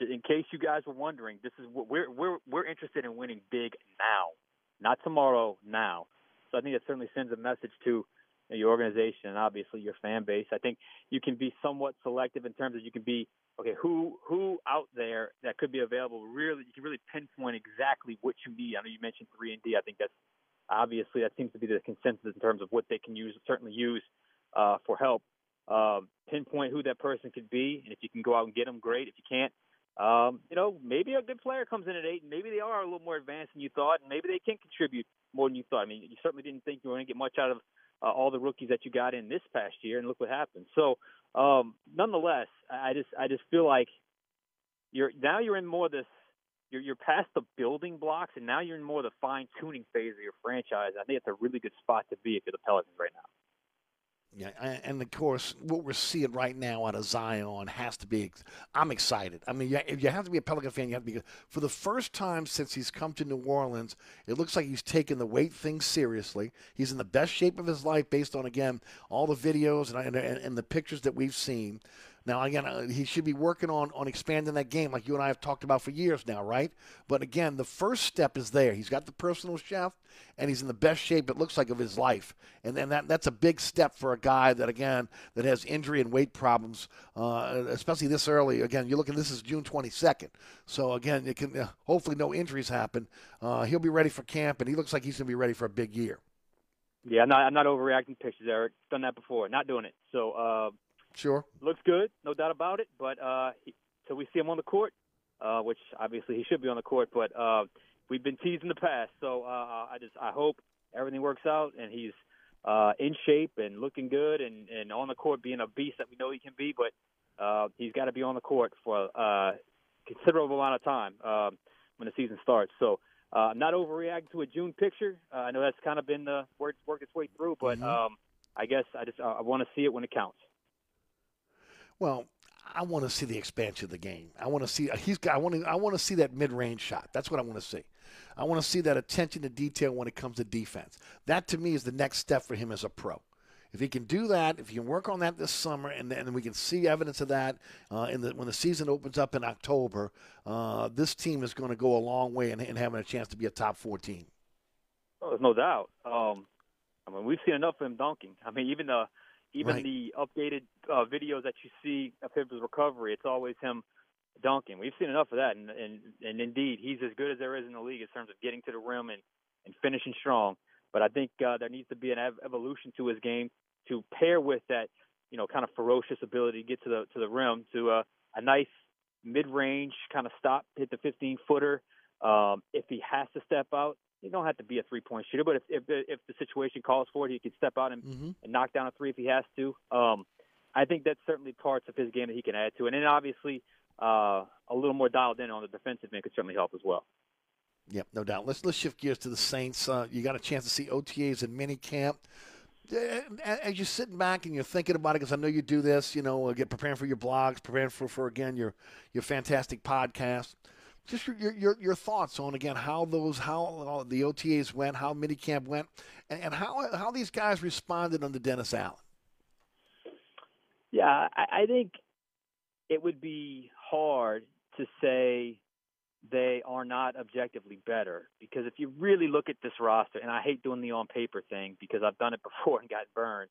in case you guys were wondering, this is what we're we're we're interested in winning big now, not tomorrow, now. So I think it certainly sends a message to your organization and obviously your fan base. I think you can be somewhat selective in terms of you can be okay who who out there that could be available. Really, you can really pinpoint exactly what you need. I know you mentioned three and D. I think that's obviously that seems to be the consensus in terms of what they can use certainly use uh, for help. Um, pinpoint who that person could be, and if you can go out and get them, great. If you can't, um, you know, maybe a good player comes in at eight, and maybe they are a little more advanced than you thought, and maybe they can contribute more than you thought. I mean, you certainly didn't think you were going to get much out of uh, all the rookies that you got in this past year, and look what happened. So, um, nonetheless, I just I just feel like you're now you're in more this you're you're past the building blocks, and now you're in more the fine tuning phase of your franchise. I think it's a really good spot to be if you're the Pelicans right now. Yeah, and of course, what we're seeing right now out of Zion has to be. I'm excited. I mean, if you have to be a Pelican fan, you have to be. For the first time since he's come to New Orleans, it looks like he's taken the weight thing seriously. He's in the best shape of his life, based on again all the videos and and, and the pictures that we've seen. Now, again, uh, he should be working on, on expanding that game like you and I have talked about for years now, right? But again, the first step is there. He's got the personal chef, and he's in the best shape, it looks like, of his life. And, and that, that's a big step for a guy that, again, that has injury and weight problems, uh, especially this early. Again, you're looking, this is June 22nd. So, again, it can uh, hopefully no injuries happen. Uh, he'll be ready for camp, and he looks like he's going to be ready for a big year. Yeah, I'm not I'm not overreacting pictures, Eric. Done that before. Not doing it. So uh, Sure. looks good, no doubt about it. But uh, he, till we see him on the court, uh, which obviously he should be on the court, but uh, we've been teased in the past. So uh, I just I hope everything works out and he's uh, in shape and looking good and, and on the court being a beast that we know he can be. But uh, he's got to be on the court for a considerable amount of time um, when the season starts. So. Uh, I'm not overreacting to a June picture. Uh, I know that's kind of been the it's worked its way through, but um, I guess I just uh, I want to see it when it counts. Well, I want to see the expansion of the game. I want to see he's got. I want to. I want to see that mid-range shot. That's what I want to see. I want to see that attention to detail when it comes to defense. That to me is the next step for him as a pro. If he can do that, if he can work on that this summer, and then we can see evidence of that uh, in the, when the season opens up in October, uh, this team is going to go a long way in, in having a chance to be a top four team. Oh, there's no doubt. Um, I mean, we've seen enough of him dunking. I mean, even the even Right. the updated uh, videos that you see of his recovery, it's always him dunking. We've seen enough of that, and and, and indeed, he's as good as there is in the league in terms of getting to the rim and and finishing strong. But I think uh, there needs to be an ev- evolution to his game to pair with that, you know, kind of ferocious ability to get to the to the rim to uh, a nice mid-range kind of stop, hit the 15 footer. Um, if he has to step out, you don't have to be a three-point shooter, but if if the, if the situation calls for it, he can step out and, and knock down a three if he has to. Um, I think that's certainly parts of his game that he can add to, and then obviously uh, a little more dialed in on the defensive end could certainly help as well. Yep, no doubt. Let's let's shift gears to the Saints. Uh, you got a chance to see OTAs and mini camp. As you're sitting back and you're thinking about it, because I know you do this, you know, get preparing for your blogs, preparing for, for again your your fantastic podcast. Just your, your your thoughts on again how those how the OTAs went, how mini camp went, and, and how how these guys responded under Dennis Allen. Yeah, I, I think it would be hard to say they are not objectively better because if you really look at this roster, and I hate doing the on paper thing because I've done it [laughs] before and got burned,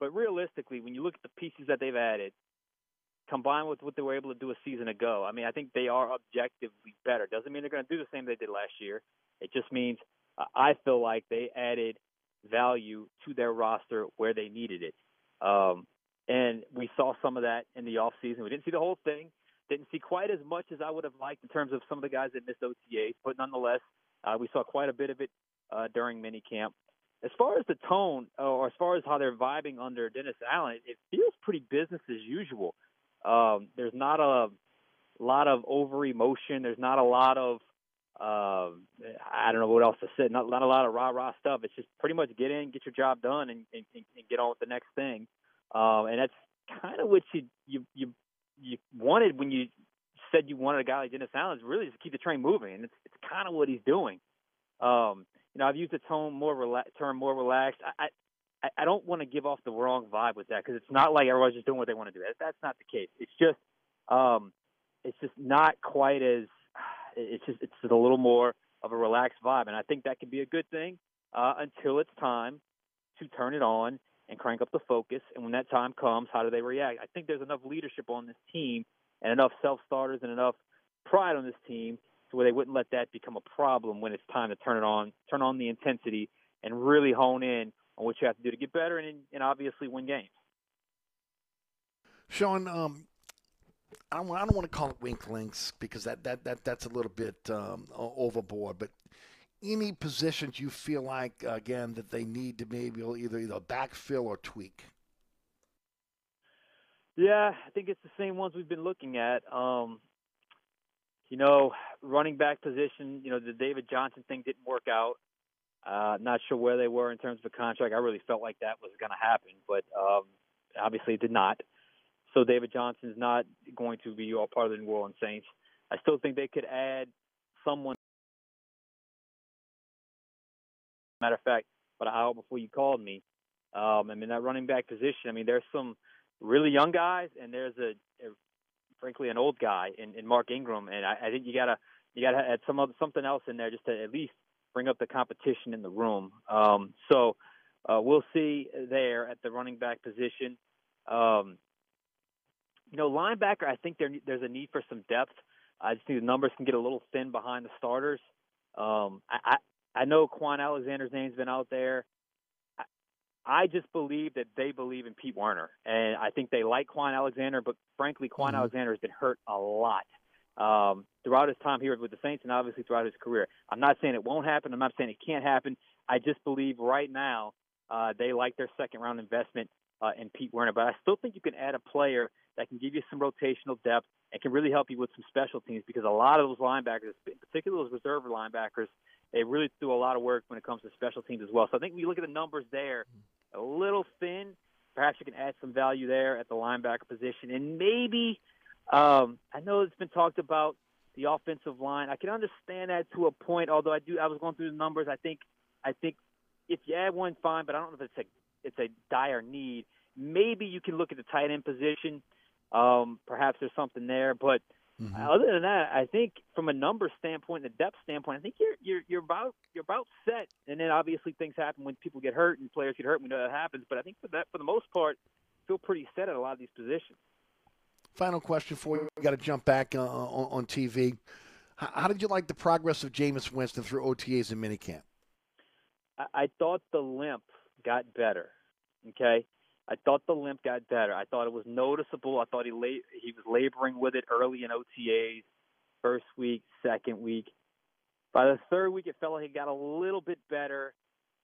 but realistically, when you look at the pieces that they've added, combined with what they were able to do a season ago, I mean, I think they are objectively better. Doesn't mean they're going to do the same they did last year. It just means uh, I feel like they added value to their roster where they needed it. Um, and we saw some of that in the off season. We didn't see the whole thing. Didn't see quite as much as I would have liked in terms of some of the guys that missed OTAs, but nonetheless, uh, we saw quite a bit of it uh, during minicamp. As far as the tone, or as far as how they're vibing under Dennis Allen, it feels pretty business as usual. Um, there's not a lot of over emotion. There's not a lot of uh, I don't know what else to say. Not, not a lot of rah rah stuff. It's just pretty much get in, get your job done, and, and, and get on with the next thing. Um, and that's kind of what you you you you wanted when you said you wanted a guy like Dennis Allen. Is really just keep the train moving, and it's it's kind of what he's doing. Um, you know, I've used the tone more rela- term more relaxed. I I, I don't want to give off the wrong vibe with that because it's not like everyone's just doing what they want to do. That, that's not the case. It's just um, it's just not quite as [sighs] it's just it's just a little more of a relaxed vibe, and I think that can be a good thing uh, until it's time to turn it on and crank up the focus. And when that time comes, how do they react? I think there's enough leadership on this team and enough self starters and enough pride on this team to where they wouldn't let that become a problem when it's time to turn it on, turn on the intensity, and really hone in on what you have to do to get better and, and obviously win games. Sean, um, I don't, I don't want to call it wink links because that, that, that that's a little bit um, overboard. But any positions you feel like again that they need to maybe either either backfill or tweak? Yeah, I think it's the same ones we've been looking at. Um, you know, running back position. You know, the David Johnson thing didn't work out. Uh, not sure where they were in terms of a contract. I really felt like that was going to happen, but um, obviously it did not. So David Johnson's not going to be all part of the New Orleans Saints. I still think they could add someone. Matter of fact, but an hour before you called me, um, I mean that running back position. I mean there's some really young guys, and there's a, a frankly an old guy in, in Mark Ingram, and I, I think you gotta you gotta add some other something else in there just to at least bring up the competition in the room. Um, so uh, we'll see there at the running back position. Um, you know, linebacker, I think there, there's a need for some depth. I just think the numbers can get a little thin behind the starters. Um, I, I, I know Kwon Alexander's name's been out there. I, I just believe that they believe in Pete Werner, and I think they like Kwon Alexander. But frankly, Kwon mm-hmm. Alexander has been hurt a lot um, throughout his time here with the Saints, and obviously throughout his career. I'm not saying it won't happen. I'm not saying it can't happen. I just believe right now uh, they like their second round investment uh, in Pete Werner. But I still think you can add a player that can give you some rotational depth and can really help you with some special teams because a lot of those linebackers, particularly those reserve linebackers, they really do a lot of work when it comes to special teams as well. So I think when you look at the numbers there, a little thin. Perhaps you can add some value there at the linebacker position, and maybe um, I know it's been talked about the offensive line. I can understand that to a point. Although I do, I was going through the numbers. I think, I think if you add one, fine. But I don't know if it's a it's a dire need. Maybe you can look at the tight end position. Um, perhaps there's something there, but mm-hmm. other than that, I think from a number standpoint, the depth standpoint, I think you're you're you're about you're about set. And then obviously things happen when people get hurt and players get hurt. We know that happens, but I think for that for the most part, feel pretty set at a lot of these positions. Final question for you. We got to jump back uh, on, on, TV. How, how, did you like the progress of Jameis Winston through OTAs and minicamp? I, I thought the limp got better. Okay, I thought the limp got better. I thought it was noticeable. I thought he la- he was laboring with it early in OTAs, first week, second week. By the third week, it felt like he got a little bit better.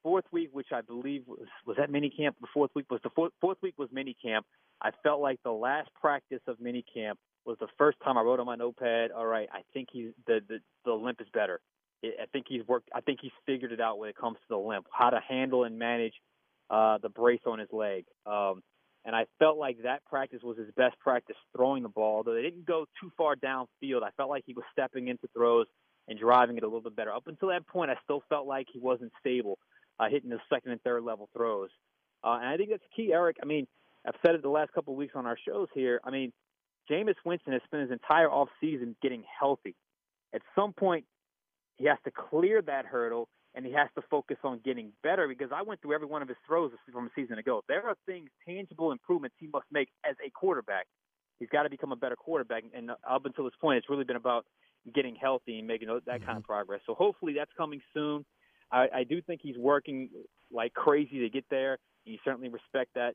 Fourth week, which I believe was was that mini camp. The fourth week was the fourth, fourth week was mini camp. I felt like the last practice of mini camp was the first time I wrote on my notepad. All right, I think he's the the, the limp is better. I think he's worked. I think he's figured it out when it comes to the limp, how to handle and manage uh, the brace on his leg. Um, and I felt like that practice was his best practice throwing the ball. Although they didn't go too far downfield, I felt like he was stepping into throws and driving it a little bit better. Up until that point, I still felt like he wasn't stable, uh, hitting the second and third level throws. Uh, and I think that's key, Eric. I mean, I've said it the last couple of weeks on our shows here. I mean, Jameis Winston has spent his entire off season getting healthy. At some point, he has to clear that hurdle and he has to focus on getting better because I went through every one of his throws from a season ago. There are things, tangible improvements he must make as a quarterback. He's got to become a better quarterback, and up until this point, it's really been about getting healthy and making that mm-hmm. kind of progress. So hopefully that's coming soon. I, I do think he's working like crazy to get there. You certainly respect that.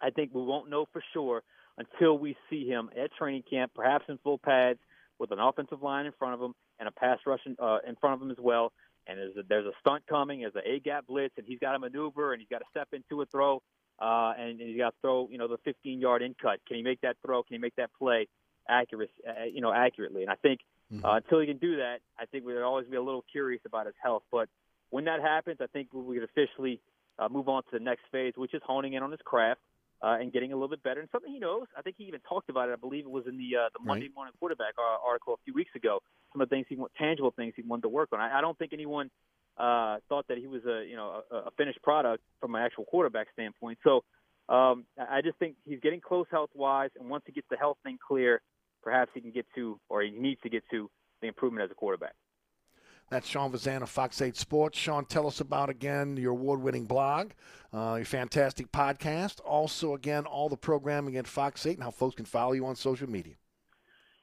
I think we won't know for sure until we see him at training camp, perhaps in full pads, with an offensive line in front of him and a pass rush in, uh, in front of him as well and there's a, there's a stunt coming, there's an A gap blitz, and he's got to maneuver and he's got to step into a throw. uh, and, and he's got to throw, you know, the 15-yard in cut. Can he make that throw? Can he make that play accurate, uh, you know, accurately? And I think uh, until he can do that, I think we'd always be a little curious about his health. But when that happens, I think we could officially uh, move on to the next phase, which is honing in on his craft uh, and getting a little bit better. And something he knows, I think he even talked about it. I believe it was in the uh, the Monday Right. Morning Quarterback uh, article a few weeks ago. Some of the things he tangible things he wanted to work on. I, I don't think anyone uh, thought that he was a you know a, a finished product from an actual quarterback standpoint. So um, I I just think he's getting close health wise, and once he gets the health thing clear, perhaps he can get to or he needs to get to the improvement as a quarterback. That's Sean Fazende of Fox 8 Sports. Sean, tell us about, again, your award winning blog, uh, your fantastic podcast. Also, again, all the programming at Fox 8 and how folks can follow you on social media.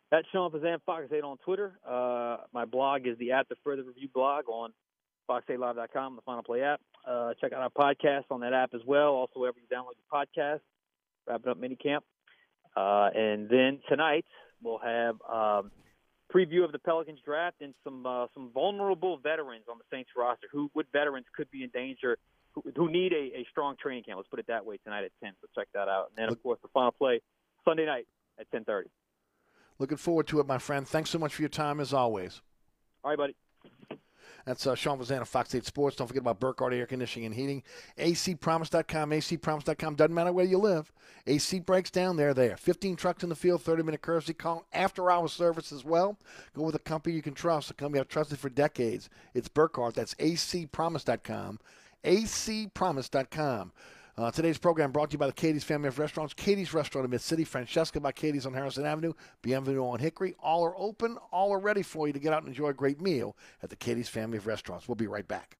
That's Sean Fazende, Fox 8 on Twitter. Uh, my blog is the At the Further Review blog on fox8live.com, the Final Play app. Uh, check out our podcast on that app as well. Also, wherever you download your podcast, wrapping up minicamp. Uh, and then tonight we'll have um, preview of the Pelicans draft and some uh, some vulnerable veterans on the Saints roster. Who what veterans could be in danger? Who, who need a, a strong training camp? Let's put it that way tonight at ten. So check that out. And then of course the Final Play Sunday night at ten thirty. Looking forward to it, my friend. Thanks so much for your time, as always. All right, buddy. That's uh, Sean Fazende of Fox 8 Sports. Don't forget about Burkhardt Air Conditioning and Heating. acpromise.com, acpromise.com. Doesn't matter where you live. AC breaks down, they're there. 15 trucks in the field, 30 minute courtesy call, after hour service as well. Go with a company you can trust, a company I've trusted for decades. It's Burkhardt. That's acpromise.com. acpromise.com. Uh, today's program brought to you by the Katie's Family of Restaurants. Katie's Restaurant in Mid City, Francesca by Katie's on Harrison Avenue, Bienvenue on Hickory. All are open, all are ready for you to get out and enjoy a great meal at the Katie's Family of Restaurants. We'll be right back.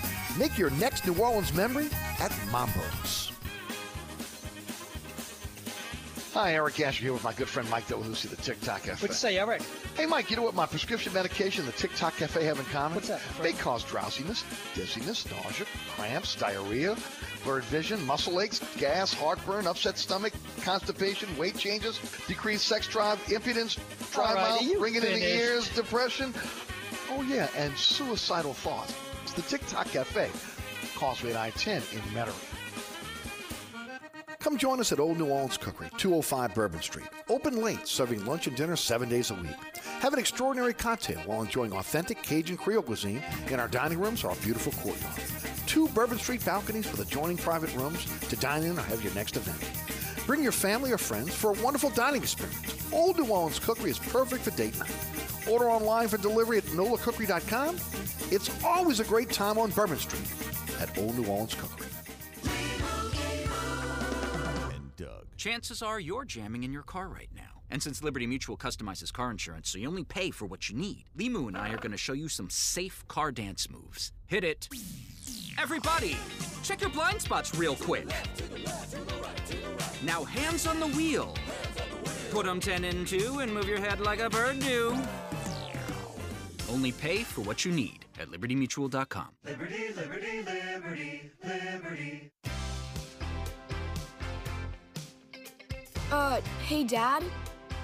Make your next New Orleans memory at Mambo's. Hi, Eric Asher here with my good friend Mike Delahousie, the TikTok Cafe. What'd you say, Eric? Hey, Mike, you know what my prescription medication and the TikTok Cafe have in common? What's that, my They cause drowsiness, dizziness, nausea, cramps, diarrhea, blurred vision, muscle aches, gas, heartburn, upset stomach, constipation, weight changes, decreased sex drive, impotence, dry right, mouth, ringing in the ears, depression. Oh, yeah, and suicidal thoughts. It's the TikTok Cafe, Causeway and I-10 in Metairie. Come join us at Old New Orleans Cookery, 205 Bourbon Street. Open late, serving lunch and dinner seven days a week. Have an extraordinary cocktail while enjoying authentic Cajun Creole cuisine in our dining rooms or our beautiful courtyard. Two Bourbon Street balconies with adjoining private rooms to dine in or have your next event. Bring your family or friends for a wonderful dining experience. Old New Orleans Cookery is perfect for date night. Order online for delivery at nolacookery.com. It's always a great time on Bourbon Street at Old New Orleans Cookery. And Doug. Chances are you're jamming in your car right now. And since Liberty Mutual customizes car insurance so you only pay for what you need, Limu and I are going to show you some safe car dance moves. Hit it. Everybody, check your blind spots real quick. Now hands on the wheel. Put 'em 10 in 2 and move your head like a bird do. Only pay for what you need at libertymutual.com. Liberty, liberty, liberty, liberty. Uh, hey, Dad.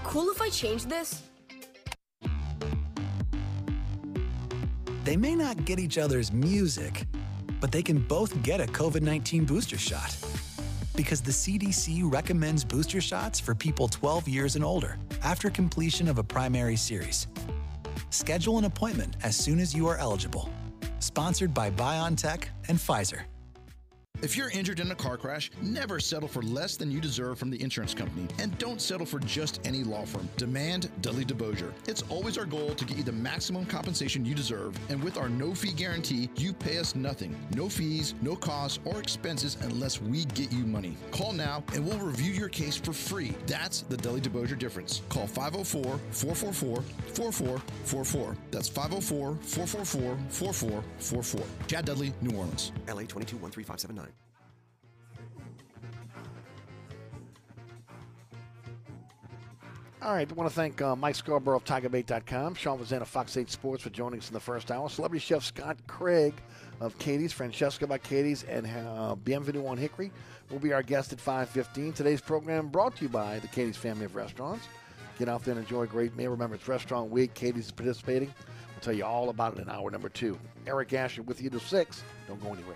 Cool if I change this? They may not get each other's music, but they can both get a COVID 19 booster shot. Because the CDC recommends booster shots for people 12 years and older after completion of a primary series. Schedule an appointment as soon as you are eligible. Sponsored by BioNTech and Pfizer. If you're injured in a car crash, never settle for less than you deserve from the insurance company. And don't settle for just any law firm. Demand Dudley DeBosier. It's always our goal to get you the maximum compensation you deserve. And with our no fee guarantee, you pay us nothing. No fees, no costs, or expenses unless we get you money. Call now and we'll review your case for free. That's the Dudley DeBosier difference. Call 504 444 4444. That's 504 444 4444. Chad Dudley, New Orleans. LA 2213579. All right, I want to thank uh, Mike Scarborough of TigerBait.com, Sean Fazende of Fox 8 Sports for joining us in the first hour, Celebrity Chef Scott Craig of Katie's, Francesca by Katie's, and uh, Bienvenue on Hickory will be our guest at 5.15. Today's program brought to you by the Katie's family of restaurants. Get out there and enjoy a great meal. Remember, it's Restaurant Week. Katie's is participating. We'll tell you all about it in hour number two. Eric Asher with you to 6. Don't go anywhere.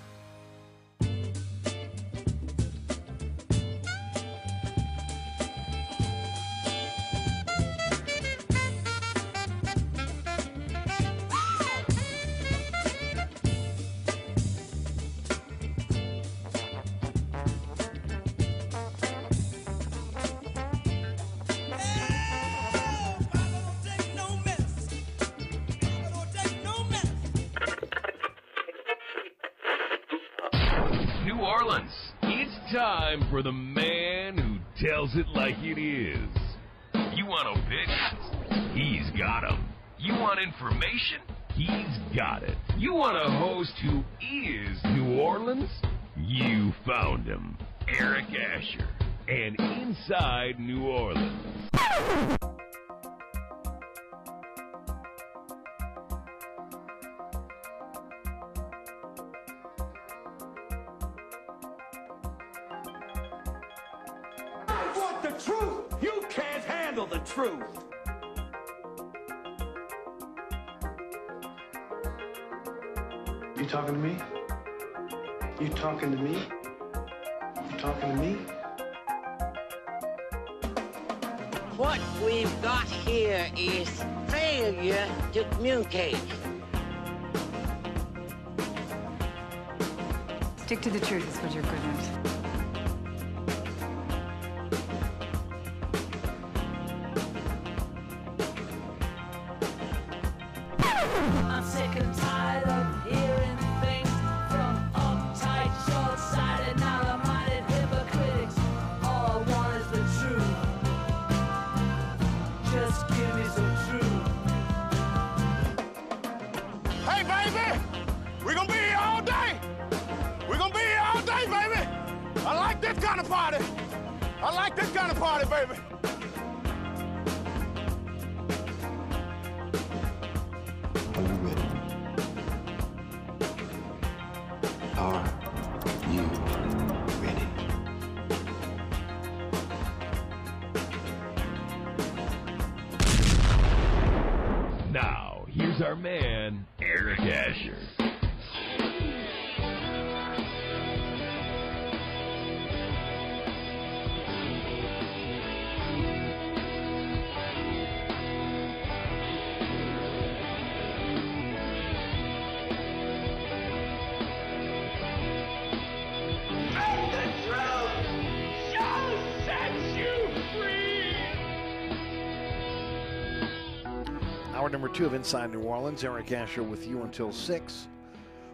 number two of Inside New Orleans. Eric Asher with you until 6.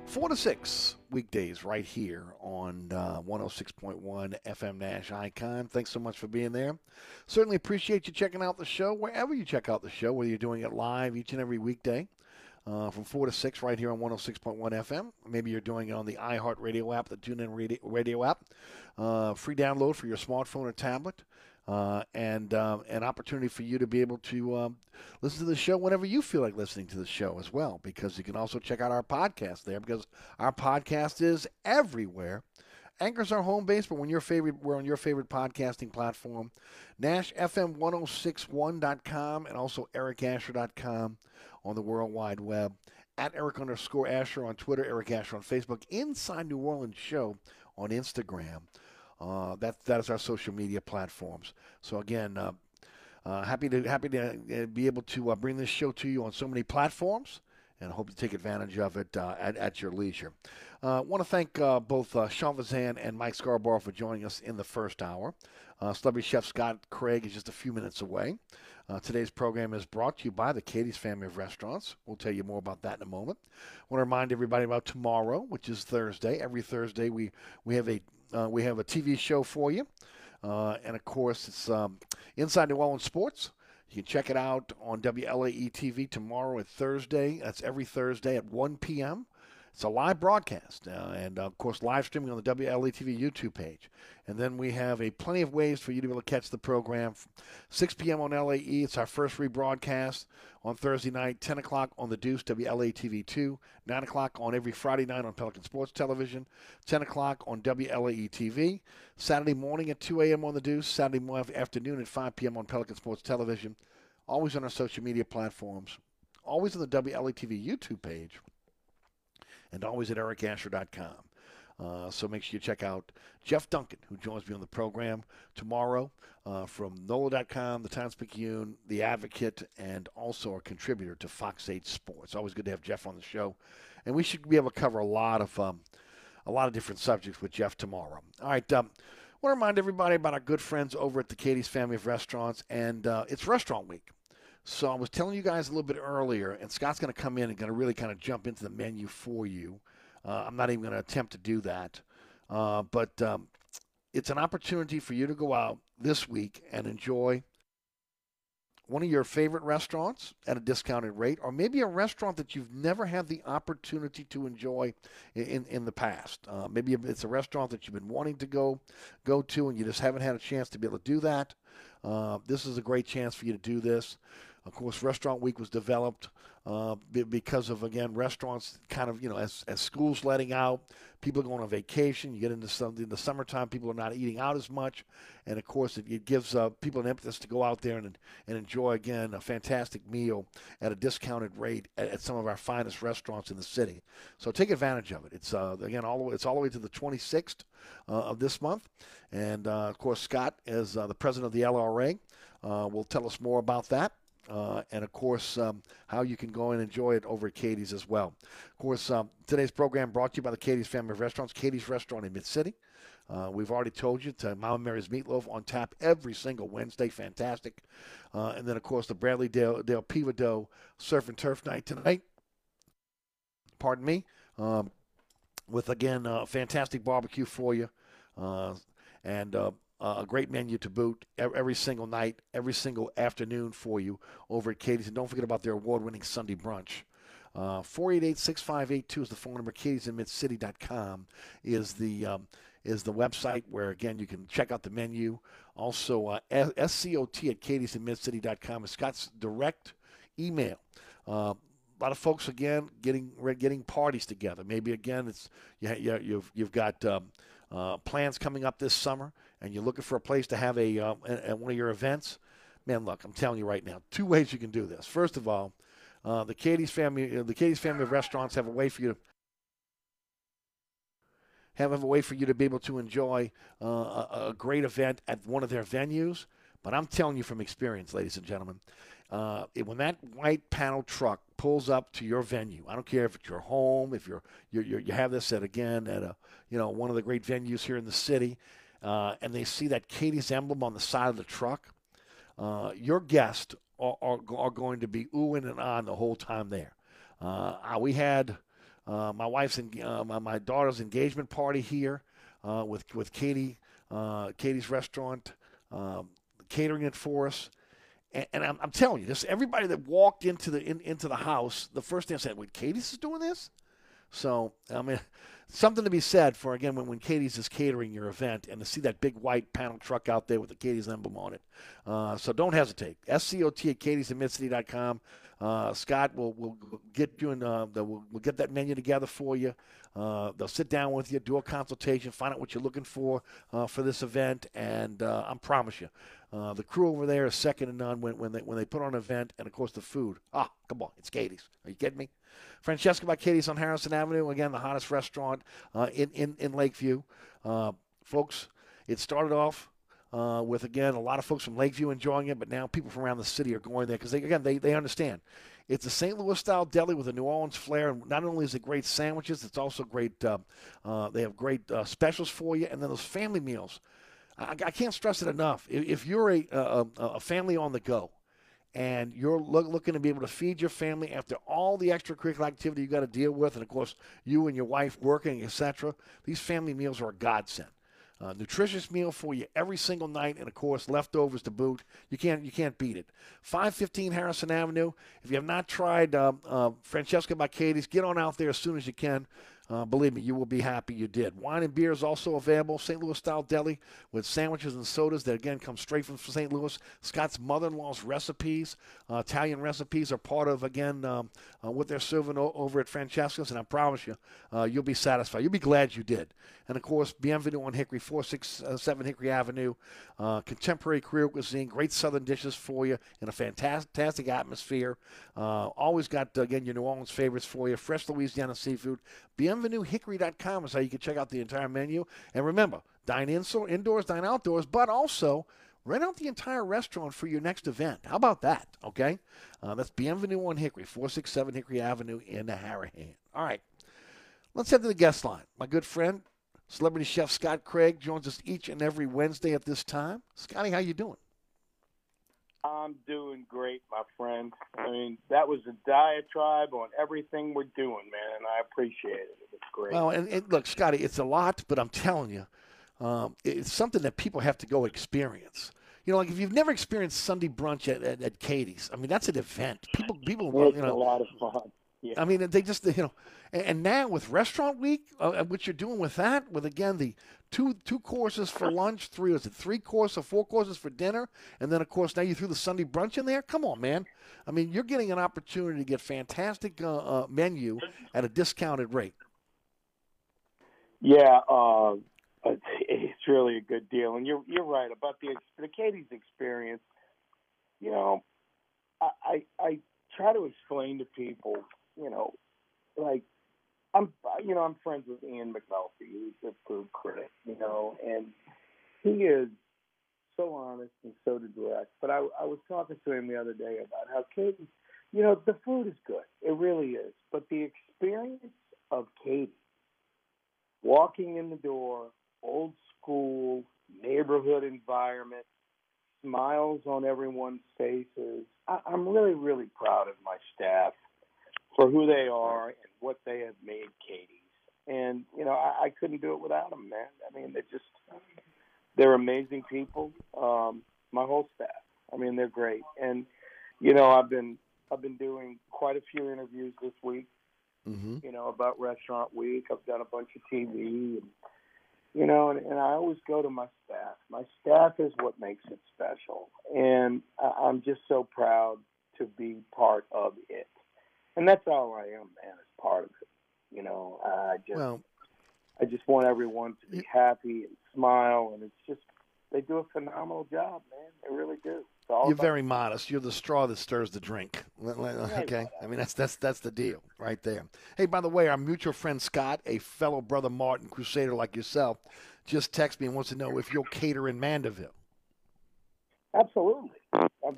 4 to 6 weekdays right here on uh, 106.1 FM Nash Icon. Thanks so much for being there. Certainly appreciate you checking out the show wherever you check out the show, whether you're doing it live each and every weekday. Uh, from 4 to 6 right here on 106.1 FM. Maybe you're doing it on the iHeart Radio app, the TuneIn radio, radio app. Uh, free download for your smartphone or tablet uh, and um, an opportunity for you to be able to um, listen to the show whenever you feel like listening to the show as well. Because you can also check out our podcast there because our podcast is everywhere. Anchor's our home base, but when your favorite, we're on your favorite podcasting platform, NashFM1061.com and also EricAsher.com on the World Wide Web. At Eric underscore Asher on Twitter, Eric Asher on Facebook, Inside New Orleans Show on Instagram. Uh, that that is our social media platforms. So again, uh, uh, happy to happy to uh, be able to uh, bring this show to you on so many platforms, and hope you take advantage of it uh, at, at your leisure. I want to thank both Sean Fazende and Mike Scarborough for joining us in the first hour. Celebrity Chef Scott Craig is just a few minutes away. Uh, today's program is brought to you by the Katie's Family of Restaurants. We'll tell you more about that in a moment. I want to remind everybody about tomorrow, which is Thursday. Every Thursday, we, we have a uh, we have a TV show for you. Uh, and of course, it's um, Inside New Orleans Sports. You can check it out on WLAE TV tomorrow and Thursday. That's every Thursday at 1 p.m. It's a live broadcast, uh, and uh, of course, live streaming on the WLA TV YouTube page. And then we have a plenty of ways for you to be able to catch the program. 6 p.m. on LAE, it's our first rebroadcast on Thursday night. 10 o'clock on the Deuce WLA TV 2. 9 o'clock on every Friday night on Pelican Sports Television. 10 o'clock on WLAE TV. Saturday morning at 2 a.m. on the Deuce. Saturday afternoon at 5 p.m. on Pelican Sports Television. Always on our social media platforms. Always on the WLA TV YouTube page and always at ericasher.com. Uh, so make sure you check out Jeff Duncan, who joins me on the program tomorrow uh, from NOLA.com, the Times Picayune, The Advocate, and also a contributor to Fox 8 Sports. Always good to have Jeff on the show. And we should be able to cover a lot of um, a lot of different subjects with Jeff tomorrow. All right. Um, I want to remind everybody about our good friends over at the Katie's Family of Restaurants, and uh, it's Restaurant Week. So I was telling you guys a little bit earlier, and Scott's going to come in and going to really kind of jump into the menu for you. Uh, I'm not even going to attempt to do that, uh, but um, it's an opportunity for you to go out this week and enjoy one of your favorite restaurants at a discounted rate, or maybe a restaurant that you've never had the opportunity to enjoy in, in the past. Uh, maybe it's a restaurant that you've been wanting to go go to, and you just haven't had a chance to be able to do that. Uh, this is a great chance for you to do this. Of course, Restaurant Week was developed uh, because of again restaurants kind of you know as as schools letting out, people are going on vacation. You get into some in the summertime, people are not eating out as much, and of course it, it gives uh, people an impetus to go out there and and enjoy again a fantastic meal at a discounted rate at, at some of our finest restaurants in the city. So take advantage of it. It's uh, again all the way, it's all the way to the 26th uh, of this month, and uh, of course Scott is uh, the president of the LRA. will tell us more about that. Uh, and of course, um, how you can go and enjoy it over at Katie's as well. Of course, um, today's program brought to you by the Katie's Family of Restaurants, Katie's Restaurant in Mid City. Uh, we've already told you to Mama Mary's Meatloaf on tap every single Wednesday. Fantastic. Uh, and then, of course, the Bradley Dale, Dale Pivadeau Surf and Turf Night tonight. Pardon me. Um, with, again, uh, fantastic barbecue for you. Uh, and uh, a great menu to boot every single night, every single afternoon for you over at Katie's. And don't forget about their award winning Sunday brunch. Uh, 488 6582 is the phone number. Catie'sInMidCity.com is the. Um, is the website where again you can check out the menu. Also, uh, SCOT at Katie's in katie'sinmidcity.com is Scott's direct email. Uh, a lot of folks again getting getting parties together. Maybe again it's you, you, you've you've got um, uh, plans coming up this summer and you're looking for a place to have a, uh, at one of your events, man, look, I'm telling you right now, two ways you can do this. First of all, uh, the Katie's family, uh, the Katie's family of restaurants have a way for you to have a way for you to be able to enjoy uh, a, a, great event at one of their venues. But I'm telling you from experience, ladies and gentlemen, uh, it, when that white panel truck pulls up to your venue, I don't care if it's your home, if you're, you're, you're you have this at again at a you know one of the great venues here in the city, uh, and they see that Katie's emblem on the side of the truck, uh, your guests are, are, are going to be oohing and on the whole time there. Uh, we had uh, my wife's and uh, my, my, daughter's engagement party here with with Katie, Katie's restaurant, um, catering it for us. And, and I'm, I'm, telling you, this everybody that walked into the in, into the house, the first thing I said, "Wait, Katie's is doing this?" So I mean, something to be said for again when, when Katie's is catering your event and to see that big white panel truck out there with the Katie's emblem on it. Uh, so don't hesitate. SCOT at katie'sandmidcity.com. Uh, Scott will will get you in. Uh, we'll, we'll get that menu together for you. Uh, they'll sit down with you, do a consultation, find out what you're looking for uh, for this event, and uh, I promise you, uh, the crew over there is second to none when, when they when they put on an event, and of course the food. Ah, come on, it's Katie's. Are you kidding me? Francesca by Katie's on Harrison Avenue. Again, the hottest restaurant uh, in, in, in Lakeview. Uh, folks, it started off uh, with, again, a lot of folks from Lakeview enjoying it, but now people from around the city are going there because, they, again, they, they understand. It's a St. Louis style deli with a New Orleans flair. And not only is it great sandwiches, it's also great. Uh, uh, they have great uh, specials for you, and then those family meals. I, I can't stress it enough. If, if you're a, a, a family on the go, and you're look, looking to be able to feed your family after all the extracurricular activity you've got to deal with, and of course you and your wife working, etc. These family meals are a godsend. Nutritious meal for you every single night, and of course leftovers to boot. You can't you can't beat it. 515 Harrison Avenue. If you have not tried uh, uh, Francesca by Katie's, get on out there as soon as you can. Uh, believe me, you will be happy you did. Wine and beer is also available. St. Louis style deli with sandwiches and sodas that again come straight from St. Louis. Scott's mother-in-law's recipes, uh, Italian recipes, are part of again um, uh, what they're serving o- over at Francesca's, and I promise you, uh, you'll be satisfied. You'll be glad you did. And of course, Bienvenue on Hickory, 467 Hickory Avenue. Uh, contemporary Creole cuisine, great Southern dishes for you in a fantastic atmosphere. Uh, always got again your New Orleans favorites for you. Fresh Louisiana seafood. BienvenueHickory.com is how you can check out the entire menu. And remember, dine in, so indoors, dine outdoors, but also rent out the entire restaurant for your next event. How about that? Okay, uh, that's Bienvenue on Hickory, 467 Hickory Avenue in Harahan. All right, let's head to the guest line. My good friend, celebrity chef Scott Craig joins us each and every Wednesday at this time. Scotty, how you doing? I'm doing great, my friend. I mean, that was a diatribe on everything we're doing, man, and I appreciate it. It was great. Well, and, and look, Scotty, it's a lot, but I'm telling you, um, it's something that people have to go experience. You know, like if you've never experienced Sunday brunch at, at, at Katie's, I mean, that's an event. People, people, it's you know, a lot of fun. Yeah. I mean, they just, you know, and, and now with Restaurant Week, uh, what you're doing with that, with again the two two courses for lunch, three was it three courses or four courses for dinner, and then of course now you threw the Sunday brunch in there. Come on, man! I mean, you're getting an opportunity to get fantastic uh, uh, menu at a discounted rate. Yeah, uh, it's, it's really a good deal, and you're you're right about the the Katie's experience. You know, I I, I try to explain to people, you know, like I'm you know I'm friends with Ian McNulty, who's a food critic, you know, and he is so honest and so direct. But I I was talking to him the other day about how Katie, you know, the food is good, it really is, but the experience of Katie walking in the door, old school neighborhood environment, smiles on everyone's faces. I, I'm really, really proud of my staff for who they are and what they have made Katie's. And you know, I, I couldn't do it without them, man. I mean, they're just they're amazing people. Um, my whole staff. I mean, they're great. And you know, I've been I've been doing quite a few interviews this week. Mm-hmm. You know, about Restaurant Week. I've done a bunch of TV and you know, and, and I always go to my staff. My staff is what makes it special, and I, I'm just so proud to be part of it. And that's all I am, man, as part of it. You know, I just, Well, I just want everyone to be happy and smile, and it's just they do a phenomenal job, man. They really do. You're very modest. You're the straw that stirs the drink. Okay, I mean that's that's that's the deal right there. Hey, by the way, our mutual friend Scott, a fellow brother Martin Crusader like yourself, just texted me and wants to know if you'll cater in Mandeville. Absolutely.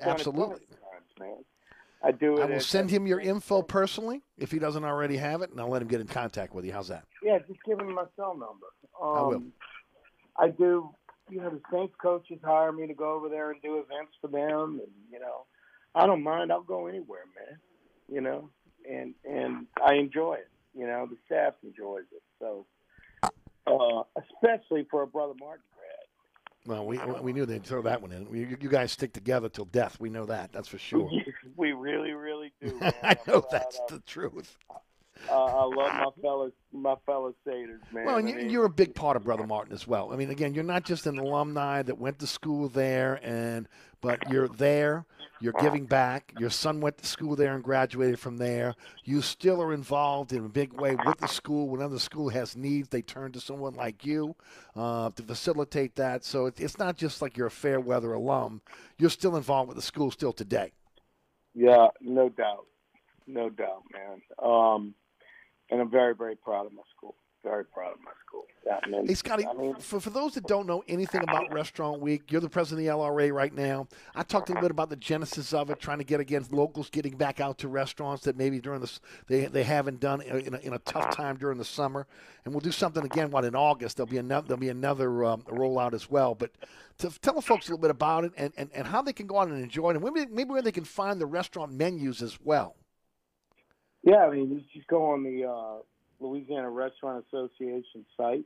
Absolutely. times, man. I do it. I will at- send him your info personally if he doesn't already have it, and I'll let him get in contact with you. How's that? Yeah, just give him my cell number. Um, I will. I do. You know, the Saints coaches hire me to go over there and do events for them, and you know, I don't mind. I'll go anywhere, man. You know, and and I enjoy it. You know, the staff enjoys it. So, uh, especially for a brother Martin. Well, we we knew they'd throw that one in. You, you guys stick together till death. We know that. That's for [laughs] sure. we really, really [laughs] do. I know that's the truth. Uh, I love my [laughs] fellas, my fellow Satyrs, man. Well, and I you, mean, you're a big part of Brother Martin as well. I mean, again, you're not just an alumni that went to school there, and but you're there. You're giving back. Your son went to school there and graduated from there. You still are involved in a big way with the school. Whenever the school has needs, they turn to someone like you uh, to facilitate that. So it's not just like you're a fair weather alum. You're still involved with the school still today. Yeah, no doubt, no doubt, man. Um, and I'm very, very proud of my school. Very proud of my school. I mean, Hey, Scotty, I mean, for, for those that don't know anything about Restaurant Week, you're the president of the LRA right now. I talked a little bit about the genesis of it, trying to get against locals getting back out to restaurants that maybe during the s- they they haven't done in a, in a tough time during the summer. And we'll do something again. What in August there'll be another there'll be another um, rollout as well. But to tell the folks a little bit about it and, and, and how they can go out and enjoy it, and maybe maybe where they can find the restaurant menus as well. yeah, I mean, you just go on the uh, Louisiana Restaurant Association site,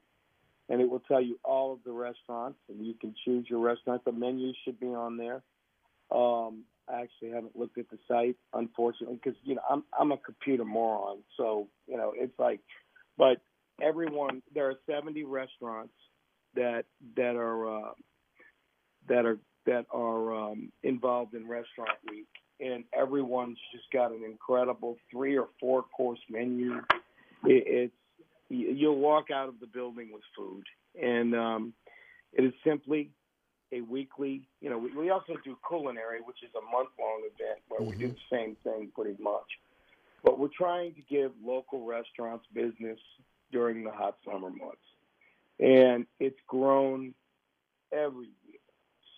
and it will tell you all of the restaurants, and you can choose your restaurant. The menus should be on there. Um, I actually haven't looked at the site, unfortunately, because you know I'm I'm a computer moron, so you know it's like, but everyone there are 70 restaurants that that are uh, that are that are um, involved in Restaurant Week, and everyone's just got an incredible three or four course menu. It, it's you- you'll walk out of the building with food, and um, it is simply a weekly. You know, we, we also do culinary, which is a month long event where we do the same thing pretty much. But we're trying to give local restaurants business during the hot summer months, and it's grown every year.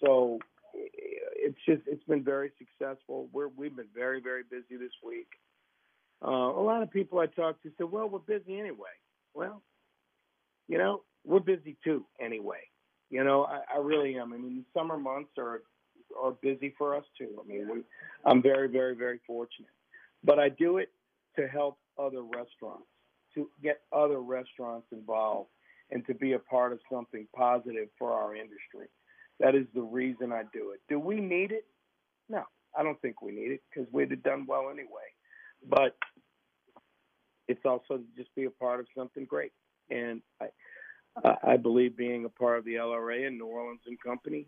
So it's just it's been very successful. We're we've been very very busy this week. Uh, a lot of people I talked to said, "Well, we're busy anyway." Well, you know, we're busy too anyway. You know, I, I really am. I mean, the summer months are are busy for us too. I mean, we, I'm very, very, very fortunate. But I do it to help other restaurants, to get other restaurants involved, and to be a part of something positive for our industry. That is the reason I do it. Do we need it? No, I don't think we need it because we'd have done well anyway. But it's also just be a part of something great. And I, I believe being a part of the LRA and New Orleans and Company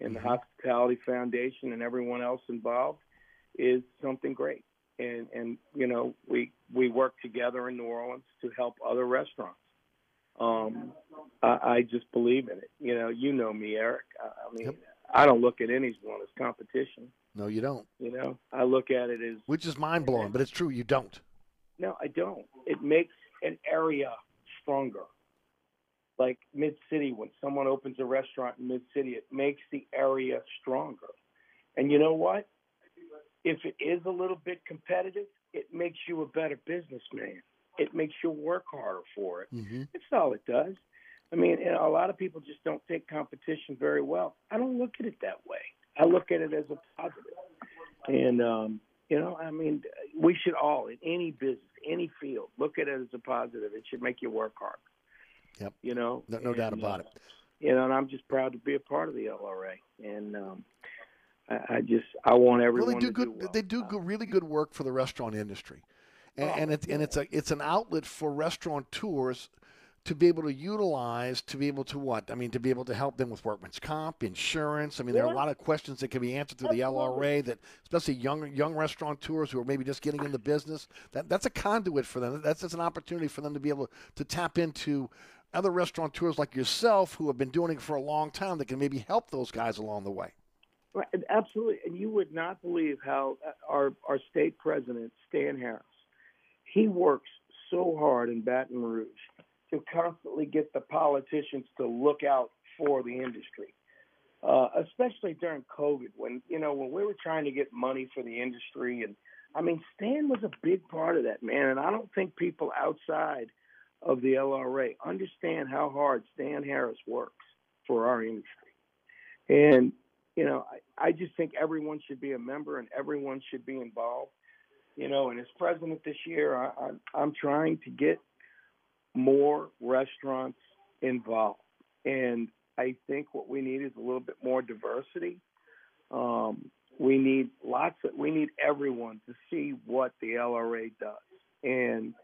and the Hospitality Foundation and everyone else involved is something great. And and you know we we work together in New Orleans to help other restaurants. Um, I, I just believe in it. You know, you know me, Eric. I, I mean, I don't look at any one as competition. No, you don't. You know, I look at it as Which is mind blowing, but it's true. You don't. no, I don't. It makes an area stronger. Like Mid City, when someone opens a restaurant in Mid City, it makes the area stronger. And you know what? If it is a little bit competitive, it makes you a better businessman. It makes you work harder for it. Mm-hmm. That's all it does. I mean, a lot of people just don't take competition very well. I don't look at it that way. I look at it as a positive. And um, you know, I mean, we should all in any business, any field, look at it as a positive. It should make you work hard. Yep. You know, No, no doubt about uh, it. You know, and I'm just proud to be a part of the LRA. And um, I, I just I want everyone Well, they do to good. do well. They do good, really good work for the restaurant industry, and, and it's and it's a it's an outlet for restaurateurs to be able to utilize to be able to what I mean to be able to help them with workman's comp, insurance. I mean, there are a lot of questions that can be answered through the LRA that, especially young young restaurateurs who are maybe just getting in the business. That that's a conduit for them. That's just an opportunity for them to be able to tap into other restaurateurs like yourself who have been doing it for a long time that can maybe help those guys along the way. Right, absolutely. And you would not believe how uh, our our state president Stan Harris, he works so hard in Baton Rouge to constantly get the politicians to look out for the industry, uh, especially during COVID when you know when we were trying to get money for the industry. And I mean, Stan was a big part of that man. And I don't think people outside of the LRA understand how hard Stan Harris works for our industry. And you know, I, I just think everyone should be a member and everyone should be involved. You know, and as president this year, I, I, I'm trying to get more restaurants involved. And I think what we need is a little bit more diversity. Um, we need lots of, we need everyone to see what the LRA does. And,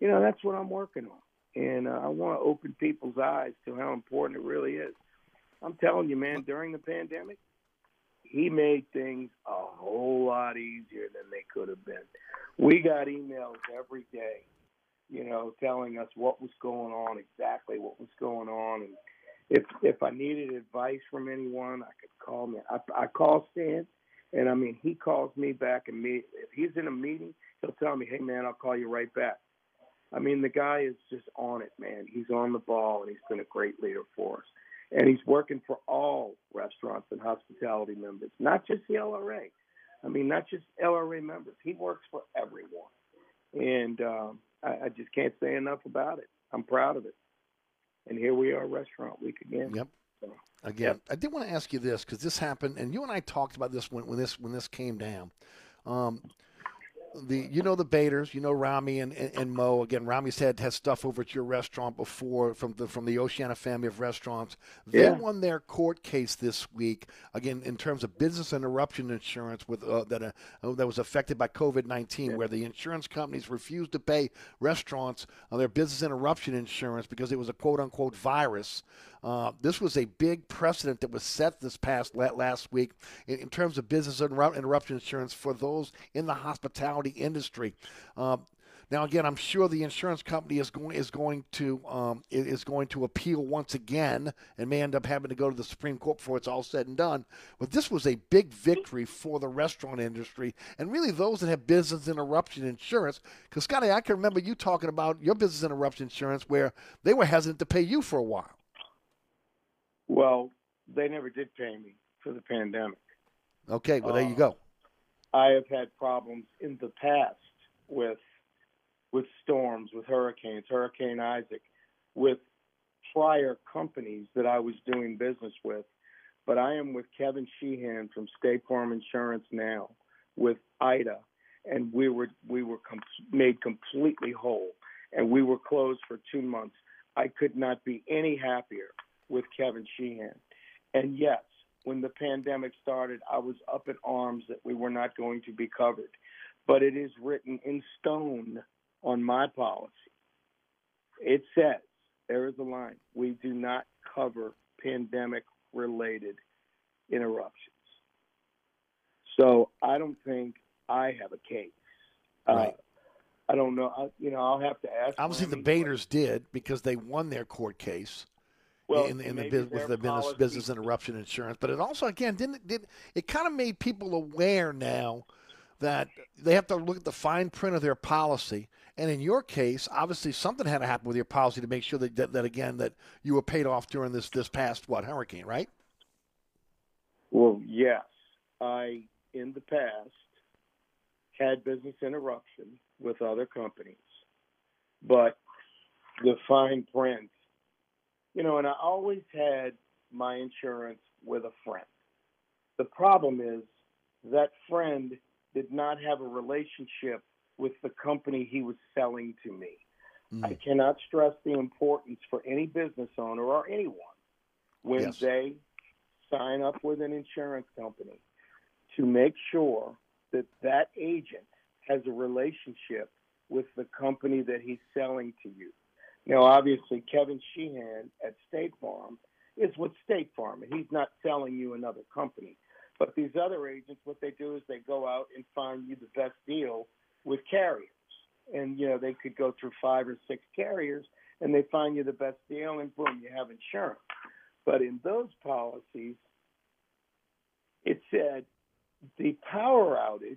you know, that's what I'm working on. And uh, I want to open people's eyes to how important it really is. I'm telling you, man, during the pandemic, he made things a whole lot easier than they could have been. We got emails every day, you know, telling us what was going on, exactly what was going on, and if if I needed advice from anyone, I could call me. I, I call Stan, and I mean he calls me back immediately. If he's in a meeting, he'll tell me, "Hey man, I'll call you right back." I mean the guy is just on it, man. He's on the ball, and he's been a great leader for us. And he's working for all restaurants and hospitality members, not just the LRA. I mean, not just LRA members. He works for everyone, and um, I, I just can't say enough about it. I'm proud of it. And here we are, Restaurant Week again. Yep. Again, I did want to ask you this because this happened, and you and I talked about this when, when this when this came down. Um, the you know the Baders, you know Rami and, and, and Mo. Again, Rami's had has stuff over at your restaurant before from the from the Oceana family of restaurants. They Yeah. won their court case this week again in terms of business interruption insurance with uh, that uh, that was affected by COVID nineteen, where the insurance companies refused to pay restaurants uh, their business interruption insurance because it was a quote unquote virus. Uh, this was a big precedent that was set this past last week in, in terms of business interruption insurance for those in the hospitality industry. Uh, now, again, I'm sure the insurance company is going is going to um, is going to appeal once again, and may end up having to go to the Supreme Court before it's all said and done. But this was a big victory for the restaurant industry, and really those that have business interruption insurance. Because Scotty, I can remember you talking about your business interruption insurance, where they were hesitant to pay you for a while. Well, they never did pay me for the pandemic. Okay, well there you Uh, go. I have had problems in the past with with storms, with hurricanes, Hurricane Isaac, with prior companies that I was doing business with. But I am with Kevin Sheehan from State Farm Insurance now, with Ida, and we were we were com- made completely whole, and we were closed for two months. I could not be any happier with Kevin Sheehan. And yes, when the pandemic started, I was up in arms that we were not going to be covered. But it is written in stone on my policy. It says, there is a line, we do not cover pandemic related interruptions. So I don't think I have a case. Right. Uh, I don't know. I, you know, I'll have to ask. Obviously, the Rami. Baders did because they won their court case. Well, in, in the with the business, business interruption insurance, but it also again didn't did it kind of made people aware now that they have to look at the fine print of their policy. And in your case, obviously something had to happen with your policy to make sure that, that, that again that you were paid off during this this past what hurricane, right? Well, yes. I, in the past, had business interruption with other companies, but the fine print, you know, and I always had my insurance with a friend. The problem is that friend did not have a relationship with the company he was selling to me. Mm. I cannot stress the importance for any business owner or anyone when Yes. they sign up with an insurance company to make sure that that agent has a relationship with the company that he's selling to you. Now, obviously, Kevin Sheehan at State Farm is with State Farm, and he's not selling you another company. But these other agents, what they do is they go out and find you the best deal with carriers. And, you know, they could go through five or six carriers and they find you the best deal, and boom, you have insurance. But in those policies, it said the power outage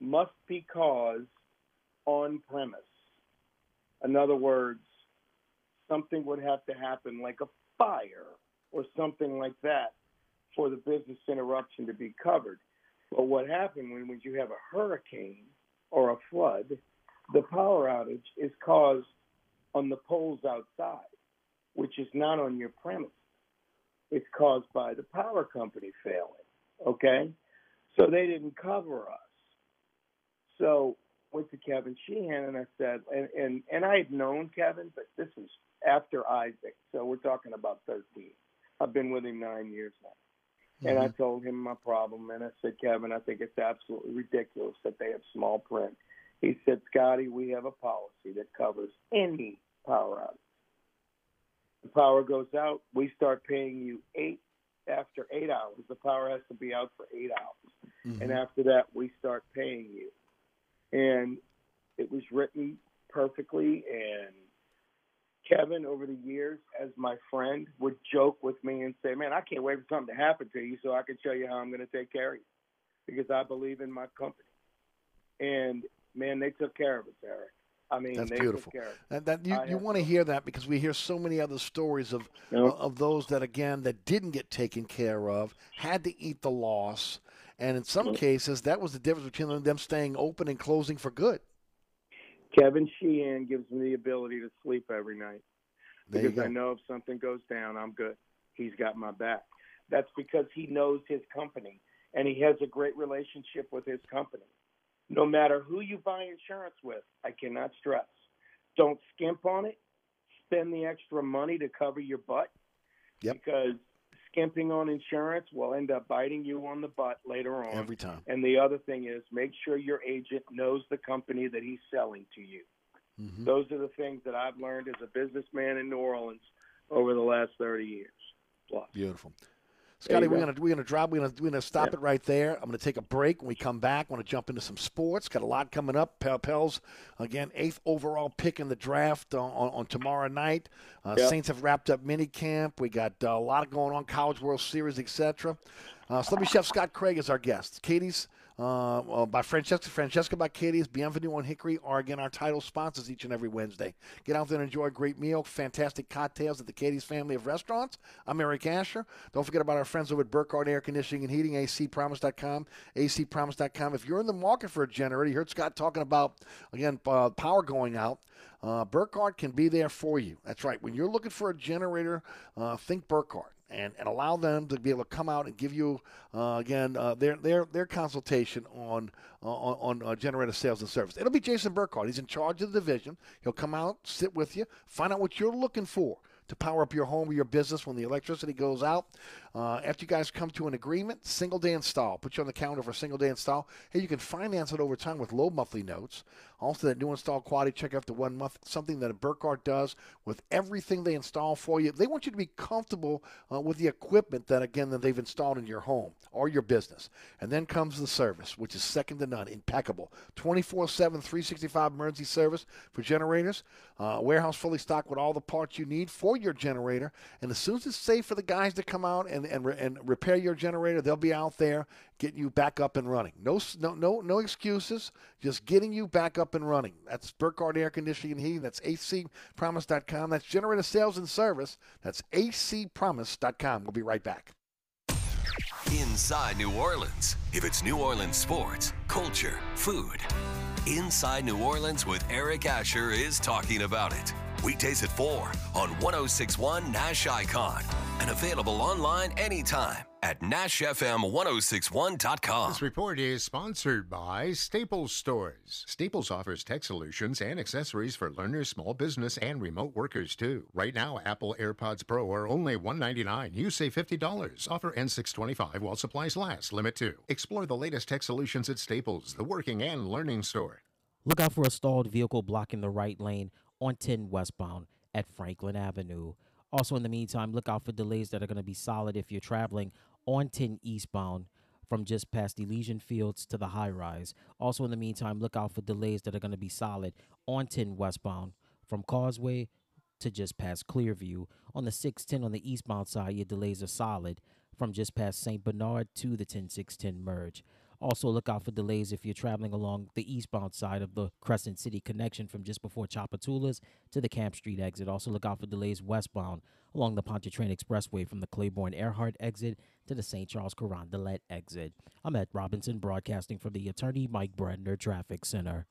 must be caused on premise. In other words, something would have to happen like a fire or something like that for the business interruption to be covered. But what happened when, when you have a hurricane or a flood, the power outage is caused on the poles outside, which is not on your premise. It's caused by the power company failing. Okay, so they didn't cover us. So went to Kevin Sheehan and I said, and and and I had known Kevin, but this is after Isaac, so we're talking about 13. I've been with him nine years now. And I mm-hmm. told him my problem, and I said, Kevin, I think it's absolutely ridiculous that they have small print. He said, Scotty, we have a policy that covers any power outage. The power goes out, we start paying you eight after eight hours. The power has to be out for eight hours, mm-hmm. and after that, we start paying you. And it was written perfectly, and Kevin, over the years, as my friend, would joke with me and say, "Man, I can't wait for something to happen to you so I can show you how I'm going to take care of you, because I believe in my company." And man, they took care of us, Eric. I mean, That's they beautiful. took care of us. And that you, you want to hear that because we hear so many other stories of of those that again that didn't get taken care of, had to eat the loss, and in some mm. cases that was the difference between them staying open and closing for good. Kevin Sheehan gives me the ability to sleep every night There because I know if something goes down, I'm good. He's got my back. That's because he knows his company and he has a great relationship with his company. No matter who you buy insurance with, I cannot stress. Don't skimp on it. Spend the extra money to cover your butt because skimping on insurance will end up biting you on the butt later on. Every time. And the other thing is make sure your agent knows the company that he's selling to you. Mm-hmm. Those are the things that I've learned as a businessman in New Orleans over the last 30 years plus. Beautiful. Scotty, we're go. gonna we're gonna drop. We're gonna we're gonna stop Yeah. it right there. I'm gonna take a break. When we come back, want to jump into some sports. Got a lot coming up. Pel Pels again, eighth overall pick in the draft on, on, on tomorrow night. Uh, Yeah. Saints have wrapped up mini camp. We got uh, a lot going on, College World Series, etc. Uh, Celebrity Chef Scott Craig is our guest. Katie's uh, uh, by Francesca. Francesca by Katie's. Bienvenue on Hickory are again our title sponsors each and every Wednesday. Get out there and enjoy a great meal, fantastic cocktails at the Katie's family of restaurants. I'm Eric Asher. Don't forget about our friends over at Burkhardt Air Conditioning and Heating, acpromise.com, acpromise.com. If you're in the market for a generator, you heard Scott talking about, again, uh, power going out. Uh, Burkhardt can be there for you. That's right. When you're looking for a generator, uh, think Burkhardt and, and allow them to be able to come out and give you uh, again uh, their their their consultation on uh, on, on uh, generator sales and service. It'll be Jason Burkhardt. He's in charge of the division. He'll come out, sit with you, find out what you're looking for to power up your home or your business when the electricity goes out. Uh, after you guys come to an agreement, single day install. Put you on the calendar for single day install. Hey, you can finance it over time with low monthly notes. Also, that new install quality check after one month, something that Burkhardt does with everything they install for you. They want you to be comfortable uh, with the equipment that, again, that they've installed in your home or your business. And then comes the service, which is second to none, impeccable. 24 7, 365 emergency service for generators. Uh, warehouse fully stocked with all the parts you need for your generator. And as soon as it's safe for the guys to come out and, and, re- and repair your generator, they'll be out there getting you back up and running. No, no, no, no excuses. Just getting you back up and running. That's Burkhardt Air Conditioning and Heating. That's acpromise.com. That's generator sales and service. That's acpromise.com. We'll be right back. Inside New Orleans. If it's New Orleans sports, culture, food. Inside New Orleans with Eric Asher is talking about it. Weekdays at 4 on 1061 Nash Icon and available online anytime at NashFM1061.com. This report is sponsored by Staples Stores. Staples offers tech solutions and accessories for learners, small business, and remote workers too. Right now, Apple AirPods Pro are only 199. You save $50. Offer N625 while supplies last. Limit 2. Explore the latest tech solutions at Staples, the working and learning store. Look out for a stalled vehicle blocking the right lane on 10 westbound at Franklin Avenue. Also, in the meantime, look out for delays that are going to be solid if you're traveling on 10 eastbound from just past Elysian Fields to the high rise. Also, in the meantime, look out for delays that are going to be solid on 10 westbound from Causeway to just past Clearview. On the 610 on the eastbound side, your delays are solid from just past St. Bernard to the 10610 merge. Also, look out for delays if you're traveling along the eastbound side of the Crescent City connection from just before Tchoupitoulas to the Camp Street exit. Also, look out for delays westbound along the Pontchartrain Expressway from the Claiborne Earhart exit to the St. Charles Carondelet exit. I'm at Robinson, broadcasting from the Attorney Mike Brandner Traffic Center.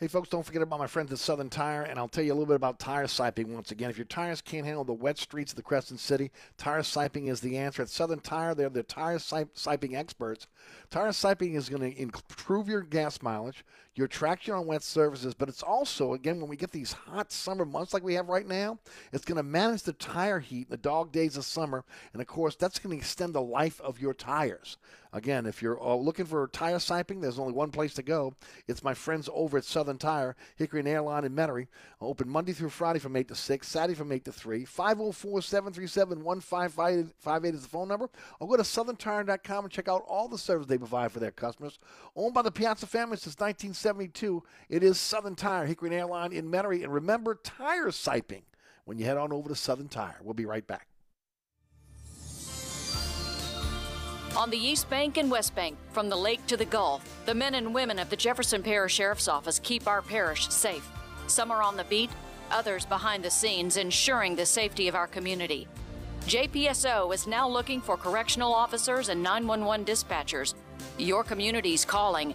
Hey, folks, don't forget about my friends at Southern Tire, and I'll tell you a little bit about tire siping once again. If your tires can't handle the wet streets of the Crescent City, tire siping is the answer. At Southern Tire, they're the tire sip- siping experts. Tire siping is going to improve your gas mileage, your traction on wet surfaces, but it's also, again, when we get these hot summer months like we have right now, it's going to manage the tire heat in the dog days of summer, and of course, that's going to extend the life of your tires. Again, if you're uh, looking for tire siping, there's only one place to go. It's my friends over at Southern Tire, Hickory and Airline in Metairie. Open Monday through Friday from 8 to 6, Saturday from 8 to 3. 504 737 1558 is the phone number. Or go to southerntire.com and check out all the service they provide for their customers. Owned by the Piazza family since 1972, it is Southern Tire, Hickory Airline in Metairie. And remember, tire siping when you head on over to Southern Tire. We'll be right back. On the East Bank and West Bank, from the lake to the Gulf, the men and women of the Jefferson Parish Sheriff's Office keep our parish safe. Some are on the beat, others behind the scenes, ensuring the safety of our community. JPSO is now looking for correctional officers and 911 dispatchers. Your community's calling.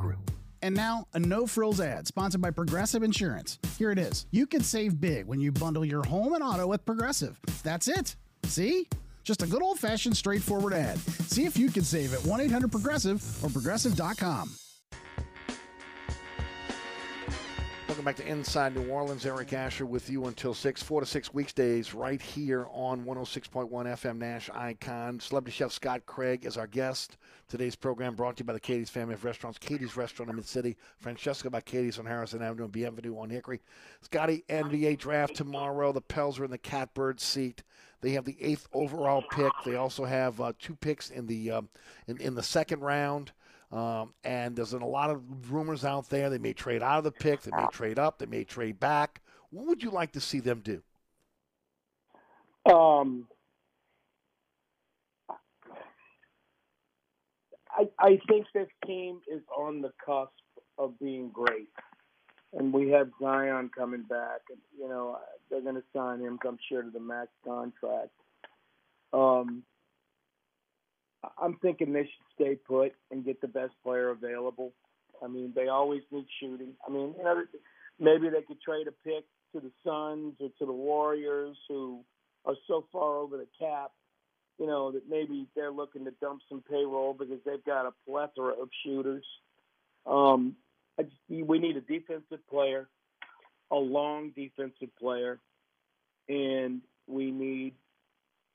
Grill. And now, a no frills ad sponsored by Progressive Insurance. Here it is. You can save big when you bundle your home and auto with Progressive. That's it. See? Just a good old fashioned straightforward ad. See if you can save at 1 800 Progressive or progressive.com. Welcome back to Inside New Orleans. Eric Asher with you until 6, 4 to 6 weekdays right here on 106.1 FM Nash Icon. Celebrity Chef Scott Craig is our guest. Today's program brought to you by the Katie's Family of Restaurants. Katie's Restaurant in Mid-City. Francesca by Katie's on Harrison Avenue and Bienvenue on Hickory. Scotty, NBA draft tomorrow. The Pels are in the catbird seat. They have the eighth overall pick. They also have uh, two picks in the um, in, in the second round. Um, and there's a lot of rumors out there. They may trade out of the pick. They may trade up. They may trade back. What would you like to see them do? Um, I, I think this team is on the cusp of being great. And we have Zion coming back. And, you know, they're going to sign him, I'm sure, to the max contract. Um, I'm thinking they should stay put and get the best player available. I mean, they always need shooting. I mean, you know, maybe they could trade a pick to the Suns or to the Warriors, who are so far over the cap. You know that maybe they're looking to dump some payroll because they've got a plethora of shooters. Um, I just, we need a defensive player, a long defensive player, and we need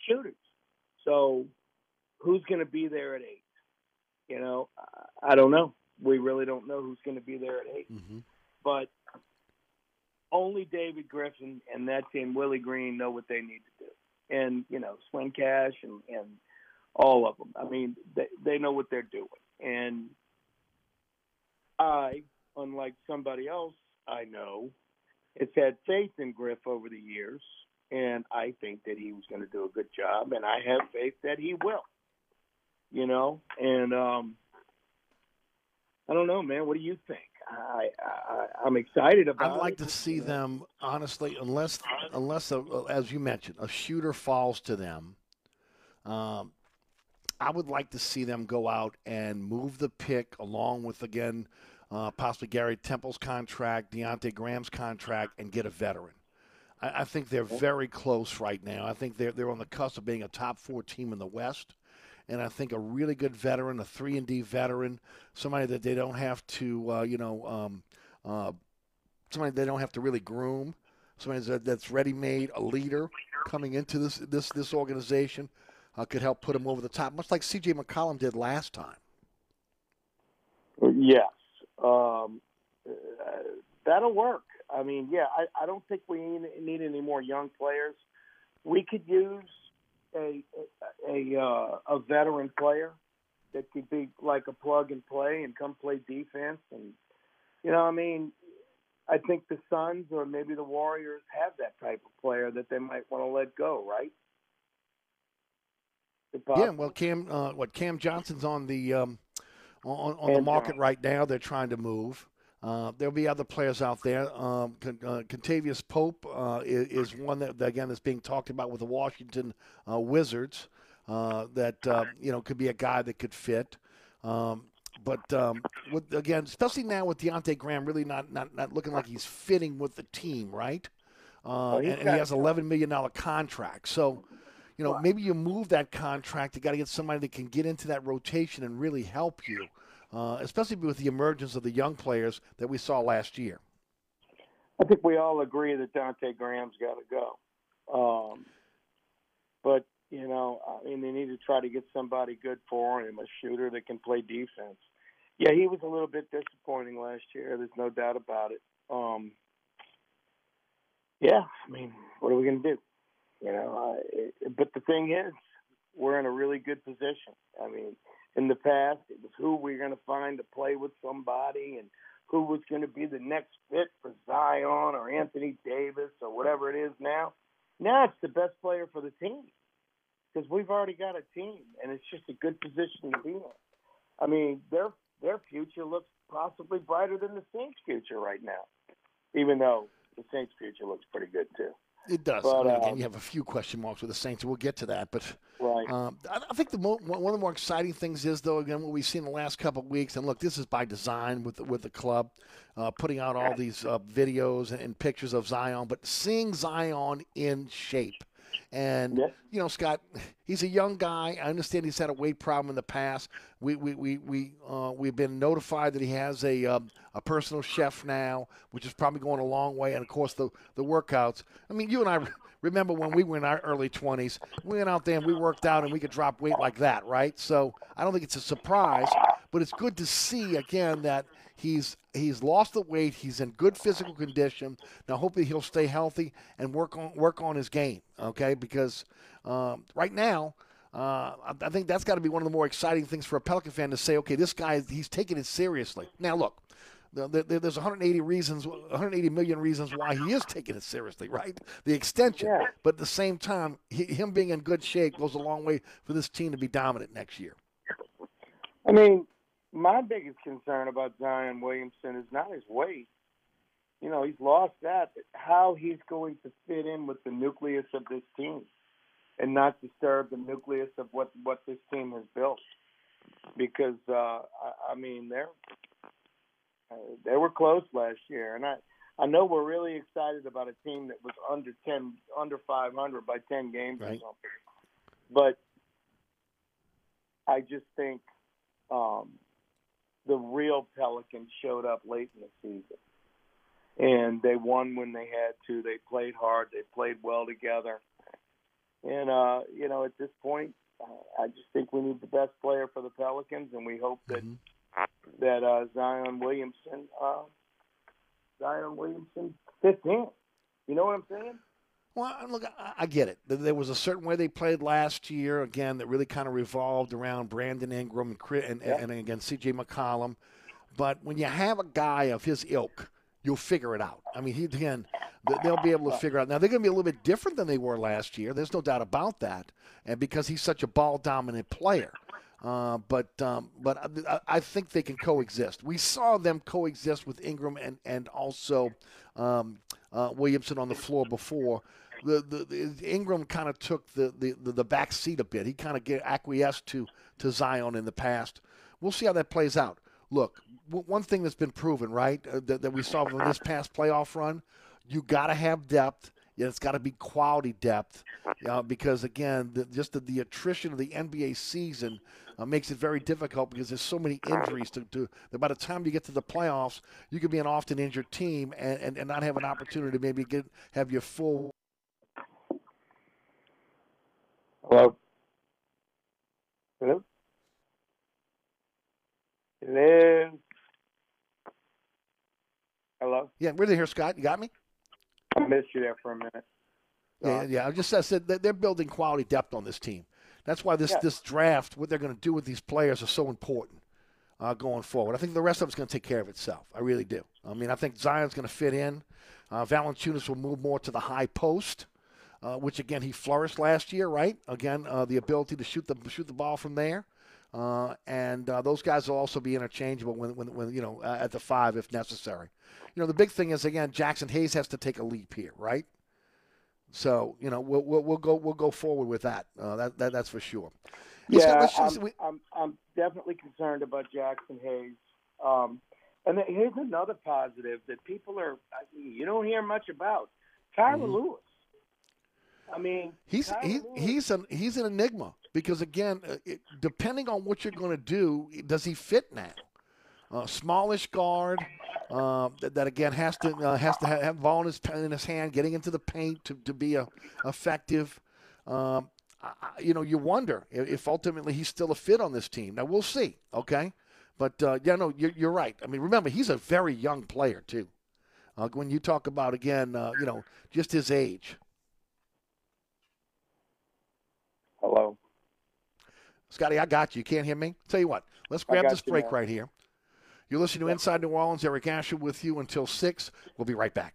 shooters. So, who's going to be there at eight? You know, I- I don't know. We really don't know who's going to be there at 8 Mm-hmm. But only David Griffin and that team, Willie Green, know what they need to do. And you know, Swin Cash and and all of them. I mean, they they know what they're doing. And I, unlike somebody else I know, has had faith in Griff over the years, and I think that he was going to do a good job, and I have faith that he will. You know, and um, I don't know, man. What do you think? I, I I'm excited about. I'd like it. to see them honestly, unless unless a, as you mentioned, a shooter falls to them. Um, I would like to see them go out and move the pick along with again, uh, possibly Garrett Temple's contract, Devonte' Graham's contract, and get a veteran. I, I think they're very close right now. I think they're they're on the cusp of being a top four team in the West. And I think a really good veteran, a three and D veteran, somebody that they don't have to, uh, you know, um, uh, somebody they don't have to really groom, somebody that, that's ready made, a leader coming into this this this organization uh, could help put them over the top, much like C.J. McCollum did last time. Yes, um, uh, that'll work. I mean, yeah, I, I don't think we need, need any more young players. We could use a a a, uh, a veteran player that could be like a plug and play and come play defense, and you know, I mean, I think the Suns or maybe the Warriors have that type of player that they might want to let go, right? Yeah, well, Cam, uh, what Cam Johnson's on the um, on, on the market right now. They're trying to move. Uh, there'll be other players out there. Um, uh, Kentavious Pope uh, is, is one that again is being talked about with the Washington uh, Wizards. Uh, that uh, you know could be a guy that could fit. Um, but um, with, again, especially now with Devonte' Graham really not, not, not looking like he's fitting with the team, right? Uh, Well, and, and he has an eleven million dollar contract. So, you know, maybe you move that contract. You got to get somebody that can get into that rotation and really help you, uh, especially with the emergence of the young players that we saw last year. I think we all agree that Devonte' Graham's got to go. Um, but you know, I mean, they need to try to get somebody good for him, a shooter that can play defense. Yeah, he was a little bit disappointing last year. There's no doubt about it. Um, yeah, I mean, what are we going to do? You know, uh, it, but the thing is, we're in a really good position. I mean, in the past, it was who we are going to find to play with somebody and who was going to be the next fit for Zion or Anthony Davis or whatever it is now. Now it's the best player for the team because we've already got a team and it's just a good position to be in. I mean, their their future looks possibly brighter than the Saints' future right now, even though the Saints' future looks pretty good too. It does. But, I mean, again, um, you have a few question marks with the Saints. We'll get to that, but Right. um, I, I think the mo- one of the more exciting things is, though, again, what we've seen the last couple of weeks. And look, this is by design with the, with the club, uh, putting out all these uh, videos and, and pictures of Zion, but seeing Zion in shape. And you know, Scott, he's a young guy. I understand he's had a weight problem in the past. We we we we uh, we've been notified that he has a um, a personal chef now, which is probably going a long way. And of course, the the workouts. I mean, you and I [laughs] remember when we were in our early twenties, we went out there and we worked out and we could drop weight like that, right? So I don't think it's a surprise, but it's good to see again that he's he's lost the weight. He's in good physical condition. Now, hopefully, he'll stay healthy and work on work on his game. Okay, because um, right now. Uh, I, I think that's got to be one of the more exciting things for a Pelican fan to say, okay, this guy, he's taking it seriously. Now, look, the- the- there's 180 reasons, 180 million reasons why he is taking it seriously, right? The extension, Yeah. but at the same time, he, him being in good shape goes a long way for this team to be dominant next year. I mean, my biggest concern about Zion Williamson is not his weight. You know, he's lost that. But how he's going to fit in with the nucleus of this team and not disturb the nucleus of what what this team has built. Because uh, I, I mean, they're uh, they were close last year, and I I know we're really excited about a team that was under ten under 500 by 10 games or something. But I just think um, the real Pelicans showed up late in the season. And they won when they had to. They played hard. They played well together. And, uh, you know, at this point, I- just think we need the best player for the Pelicans, and we hope that Mm-hmm. that uh, Zion Williamson, uh, Zion Williamson fits in. You know what I'm saying? Well, look, I- I get it. There- was a certain way they played last year, again, that really kind of revolved around Brandon Ingram and, and, Yeah. and again, C.J. McCollum. But when you have a guy of his ilk, you'll figure it out. I mean, he, again, they'll be able to figure out. Now, they're going to be a little bit different than they were last year. There's no doubt about that. And because he's such a ball dominant player. Uh, but um, but I, I think they can coexist. We saw them coexist with Ingram and and also um, uh, Williamson on the floor before. The, the, the Ingram kind of took the, the, the, back seat a bit. He kind of acquiesced to to Zion in the past. We'll see how that plays out. Look, w- one thing that's been proven, right, uh, that, that we saw from this past playoff run, you got to have depth. It's got to be quality depth uh, because again, the, just the, the attrition of the NBA season uh, makes it very difficult because there's so many injuries to, to by the time you get to the playoffs, you could be an often injured team and, and, and not have an opportunity to maybe get have your full. Hello. Hello. Hello. Hello. Yeah, we're here, Scott. You got me? I missed you there for a minute. Yeah, yeah. I just I said that they're building quality depth on this team. That's why this Yeah. this draft, what they're going to do with these players, is so important uh, going forward. I think the rest of it's going to take care of itself. I really do. I mean, I think Zion's going to fit in. Uh, Valanciunas will move more to the high post, uh, which again he flourished last year, right? Again, uh, the ability to shoot the shoot the ball from there. Uh, and uh, those guys will also be interchangeable when, when, when you know uh, at the five if necessary. You know the big thing is again Jaxson Hayes has to take a leap here, right? So you know we'll we'll, we'll go we'll go forward with that. Uh, that, that that's for sure. Yeah, I'm, we- I'm, I'm definitely concerned about Jaxson Hayes. Um, and here's another positive that people are you don't hear much about. Tyler Mhm. Lewis. I mean, He's he, he's an he's an enigma because again, uh, it, depending on what you're going to do, does he fit now? Uh, smallish guard uh, that, that again has to uh, has to have, have ball in his in his hand, getting into the paint to, to be a, effective. Um, I- you know, you wonder if, if ultimately he's still a fit on this team. Now we'll see. Okay, but uh, yeah, no, you're, you're right. I mean, remember he's a very young player too. Uh, when you talk about again, uh, you know, just his age. Hello. Scotty, I got you. You can't hear me? Tell you what, let's grab this break now. right here. You're listening to Inside New Orleans. Eric Asher with you until 6. We'll be right back.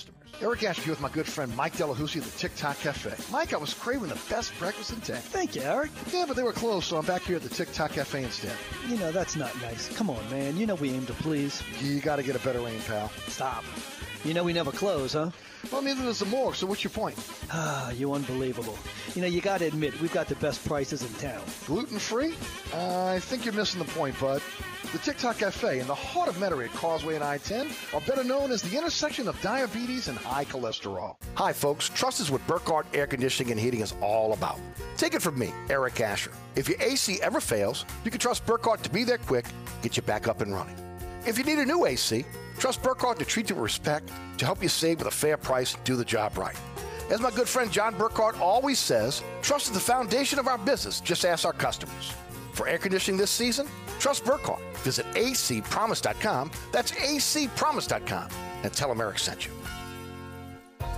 Eric Asher here with my good friend Mike Delahousie of the TikTok Cafe. Mike, I was craving the best breakfast in town. Thank you, Eric. Yeah, but they were closed, so I'm back here at the TikTok Cafe instead. You know, that's not nice. Come on, man. You know we aim to please. You got to get a better aim, pal. Stop. You know we never close, huh? Well, neither does the morgue, so what's your point? Ah, you unbelievable. You know, you got to admit, we've got the best prices in town. Gluten free? Uh, I think you're missing the point, bud. The TikTok Cafe in the heart of Metairie at Causeway and I-10 are better known as the intersection of diabetes and high cholesterol. Hi, folks. Trust is what Burkhardt Air Conditioning and Heating is all about. Take it from me, Eric Asher. If your AC ever fails, you can trust Burkhardt to be there quick, get you back up and running. If you need a new AC, trust Burkhardt to treat you with respect, to help you save with a fair price, do the job right. As my good friend John Burkhardt always says, trust is the foundation of our business. Just ask our customers. For air conditioning this season, trust Burkhardt. Visit acpromise.com. That's acpromise.com. And tell them Eric sent you.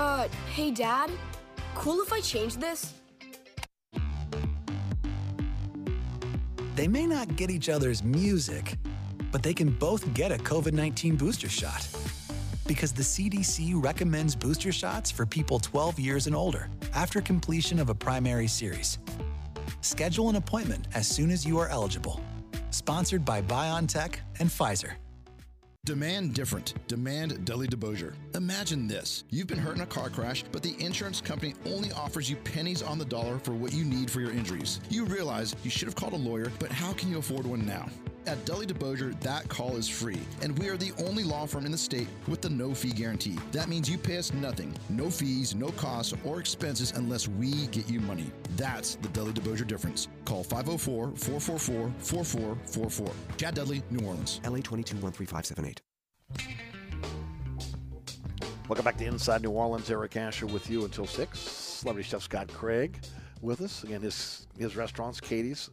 Uh, hey, Dad. Cool if I change this? They may not get each other's music, but they can both get a COVID 19 booster shot. Because the CDC recommends booster shots for people 12 years and older after completion of a primary series. Schedule an appointment as soon as you are eligible. Sponsored by BioNTech and Pfizer. Demand different. Demand Dudley DeBosier. Imagine this. You've been hurt in a car crash, but the insurance company only offers you pennies on the dollar for what you need for your injuries. You realize you should have called a lawyer, but how can you afford one now? At Dudley DeBosier, that call is free, and we are the only law firm in the state with the no fee guarantee. That means you pay us nothing, no fees, no costs, or expenses unless we get you money. That's the Dudley DeBosier difference. Call 504 444 4444. Chad Dudley, New Orleans. LA 22 Welcome back to Inside New Orleans. Eric Asher with you until 6. Celebrity chef Scott Craig with us. Again, his his restaurants, Katie's,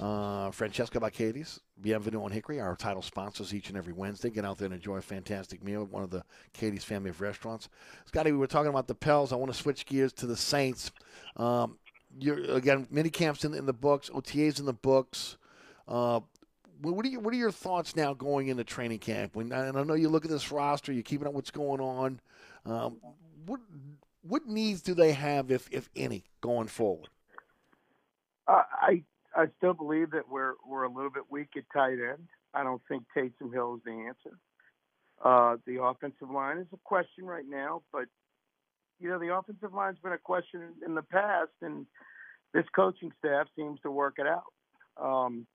uh, Francesca by Katie's, Bienvenue on Hickory, our title sponsors each and every Wednesday. Get out there and enjoy a fantastic meal at one of the Katie's family of restaurants. Scotty, we were talking about the Pels. I want to switch gears to the Saints. Um, you're, again, mini camps in, in the books, OTAs in the books. Uh, what are your what are your thoughts now going into training camp? When and I know you look at this roster, you're keeping up what's going on. Um, what what needs do they have, if if any, going forward? Uh, I I still believe that we're we're a little bit weak at tight end. I don't think Taysom Hill is the answer. Uh, the offensive line is a question right now, but you know the offensive line's been a question in the past, and this coaching staff seems to work it out. Um,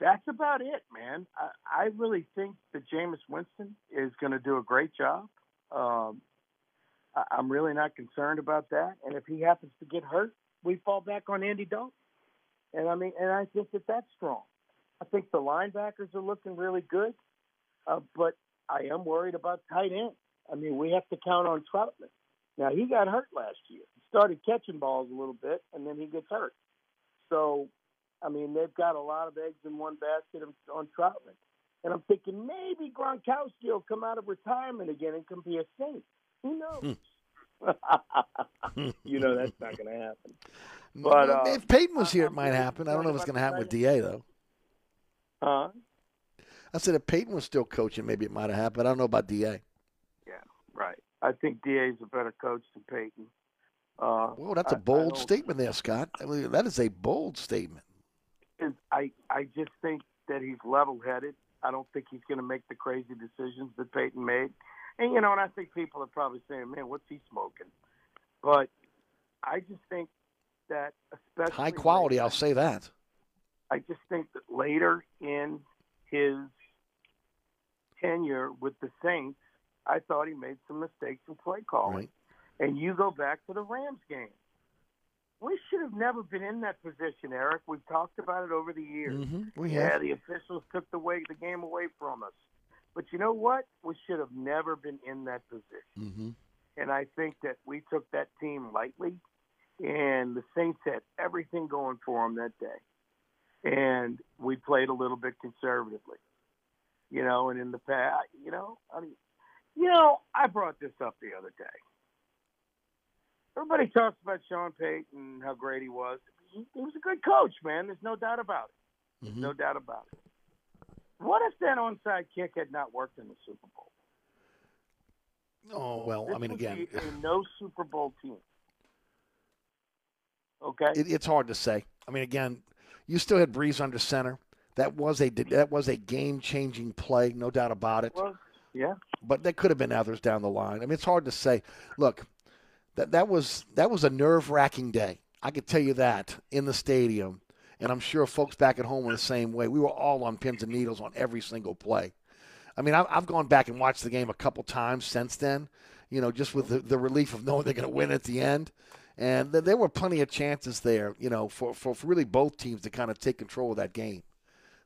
that's about it, man. I, I really think that Jameis Winston is going to do a great job. Um, I, I'm really not concerned about that. And if he happens to get hurt, we fall back on Andy Dalton. And I mean, and I think that that's strong. I think the linebackers are looking really good, uh, but I am worried about tight end. I mean, we have to count on Trautman. Now he got hurt last year. He started catching balls a little bit, and then he gets hurt. So I mean, they've got a lot of eggs in one basket on Trautman. And I'm thinking maybe Gronkowski will come out of retirement again and can be a Saint. Who knows? [laughs] you know that's not going to happen. [laughs] But uh, if Payton was here, it might happen. I don't know if it's going to happen with Da though. Huh? I said if Payton was still coaching, maybe it might have happened. I don't know about Da. Yeah, right. I think Da is a better coach than Payton. Uh, Whoa, that's a I- bold statement there, Scott. I mean, that is a bold statement. I I just think that he's level headed. I don't think he's going to make the crazy decisions that Payton made. And you know, and I think people are probably saying, "Man, what's he smoking?" But I just think that especially High quality, I'll say that. I just think that later in his tenure with the Saints, I thought he made some mistakes in play calling. And you go back to the Rams game. We should have never been in that position, Eric. We've talked about it over the years. Mhm, we yeah, have. the officials took the way the game away from us. But you know what? We should have never been in that position. Mm-hmm. And I think that we took that team lightly, and the Saints had everything going for them that day. And we played a little bit conservatively, you know. And in the past, you know, I mean, you know, I brought this up the other day. Everybody talks about Sean Payton and how great he was. He, he was a good coach, man. There's no doubt about it. There's no doubt about it. What if that onside kick had not worked in the Super Bowl? Oh, oh well, This I mean would again, be a [sighs] no Super Bowl team. Okay. it, it's hard to say. I mean again, you still had Brees under center. That was a that was a game changing play, no doubt about it. Well, yeah. But there could have been others down the line. I mean, it's hard to say. Look, that that was that was a nerve wracking day. I could tell you that in the stadium, and I'm sure folks back at home were the same way. We were all on pins and needles on every single play. I mean, I've, I've gone back and watched the game a couple times since then. You know, just with the, the relief of [laughs] knowing they're going to win at the end. And th- there were plenty of chances there, you know, for, for, for really both teams to kind of take control of that game.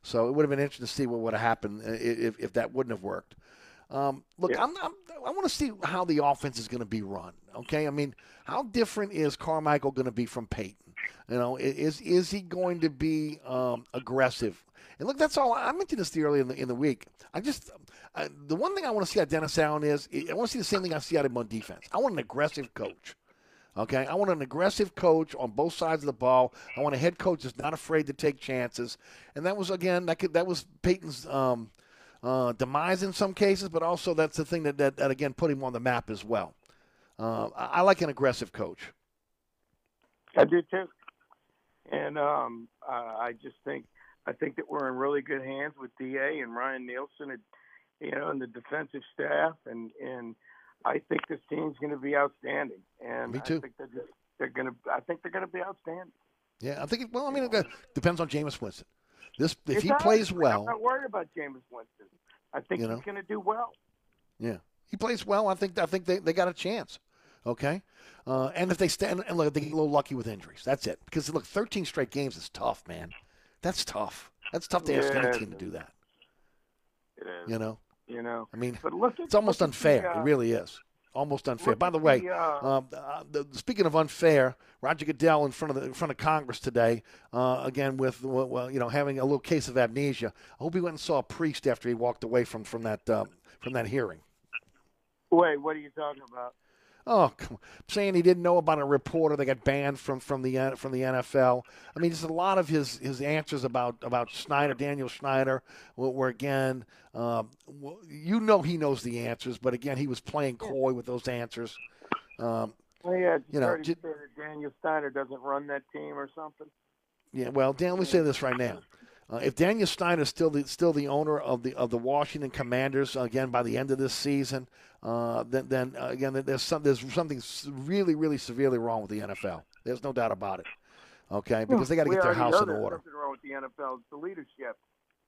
So it would have been interesting to see what would have happened if, if that wouldn't have worked. Um, look, I'm, I'm, I want to see how the offense is going to be run. Okay, I mean, how different is Carmichael going to be from Payton? You know, is is he going to be um, aggressive? And look, that's all. I mentioned this earlier in the in the week. I just uh, the one thing I want to see out of Dennis Allen is I want to see the same thing I see out of him on defense. I want an aggressive coach. Okay, I want an aggressive coach on both sides of the ball. I want a head coach that's not afraid to take chances. And that was again that could, that was Payton's um, uh, demise in some cases, but also that's the thing that, that, that again put him on the map as well. Uh, I, I like an aggressive coach. I do too. And um, uh, I just think I think that we're in really good hands with Da and Ryan Nielsen, and you know, and the defensive staff, and and I think this team's going to be outstanding. And Me too. I think they're just, they're going to. I think they're going to be outstanding. Yeah, I think. Well, I mean, it depends on Jameis Winston. This if It he plays I'm not worried about Jameis Winston. I think You he's going to do well. Yeah, he plays well. I think I think they, they got a chance. Okay, uh, and if they stand and look, they get a little lucky with injuries. That's it. Because look, 13 straight games is tough, man. That's tough. That's tough to ask any team to do that. It is. You know, You know. I mean, but look at, it's almost at the, unfair. uh, it really is. Almost unfair. By the way, the, uh, um, uh, the, speaking of unfair, Roger Goodell in front of the, in front of Congress today, uh, again with well, well, you know having a little case of amnesia. I hope he went and saw a priest after he walked away from from that uh, from that hearing. Wait, what are you talking about? Oh, come on. saying he didn't know about a reporter that got banned from from the uh, from the NFL. I mean, just a lot of his his answers about about Snyder, Daniel Snyder, were, were again, um, you know, he knows the answers, but again, he was playing coy with those answers. Um, Well, yeah, You know, heard he ju- said that Daniel Snyder doesn't run that team or something. Yeah, well, Dan, let me say this right now. Uh, if Daniel Snyder is still the still the owner of the of the Washington Commanders again by the end of this season, uh, then then uh, again there's some there's something really really severely wrong with the NFL. There's no doubt about it. Okay, because they got to get their house in order. Something wrong with the NFL. It's the leadership.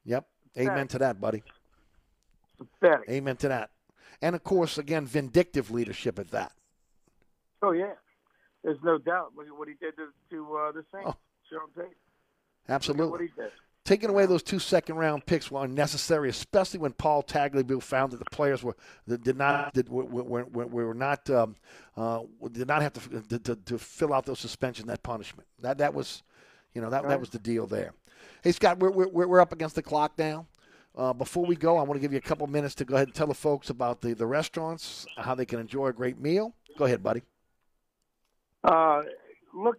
Yep. Amen to that, buddy. Pathetic. Amen to that. And of course, again, vindictive leadership at that. Oh yeah, there's no doubt. Look at what he did to, to uh, the Saints. Sean Payton. Look at Absolutely. What he did. Taking away those two second round picks were unnecessary, especially when Paul Tagliabue found that the players were that did not did, were, were, were, not um, uh, did not have to, to, to, to fill out those suspension that punishment. That that was, you know, that that was the deal there. Hey Scott, we're we're, we're up against the clock now. Uh, before we go, I want to give you a couple minutes to go ahead and tell the folks about the, the restaurants, how they can enjoy a great meal. Go ahead, buddy. Uh, look,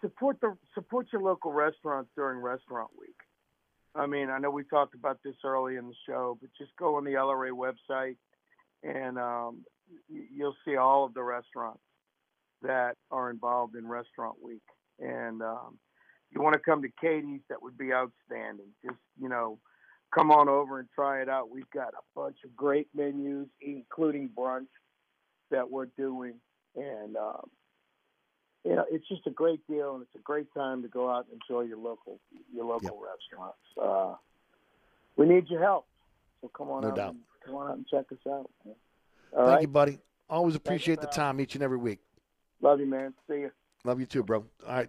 support the support your local restaurants during Restaurant Week. I mean, I know we talked about this early in the show, but just go on the LRA website and um, you'll see all of the restaurants that are involved in Restaurant Week. And um, you want to come to Katie's, that would be outstanding. Just you know, come on over and try it out. We've got a bunch of great menus, including brunch that we're doing, and um, you know, it's just a great deal, and it's a great time to go out and enjoy your local your local restaurants. Uh, we need your help, so come on No out, doubt. and, come on out and check us out. man. All Thank right, you, buddy. Always appreciate the time each and every week. love you, man. See you. Love you too, bro. All right.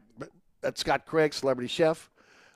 That's Scott Craig, celebrity chef.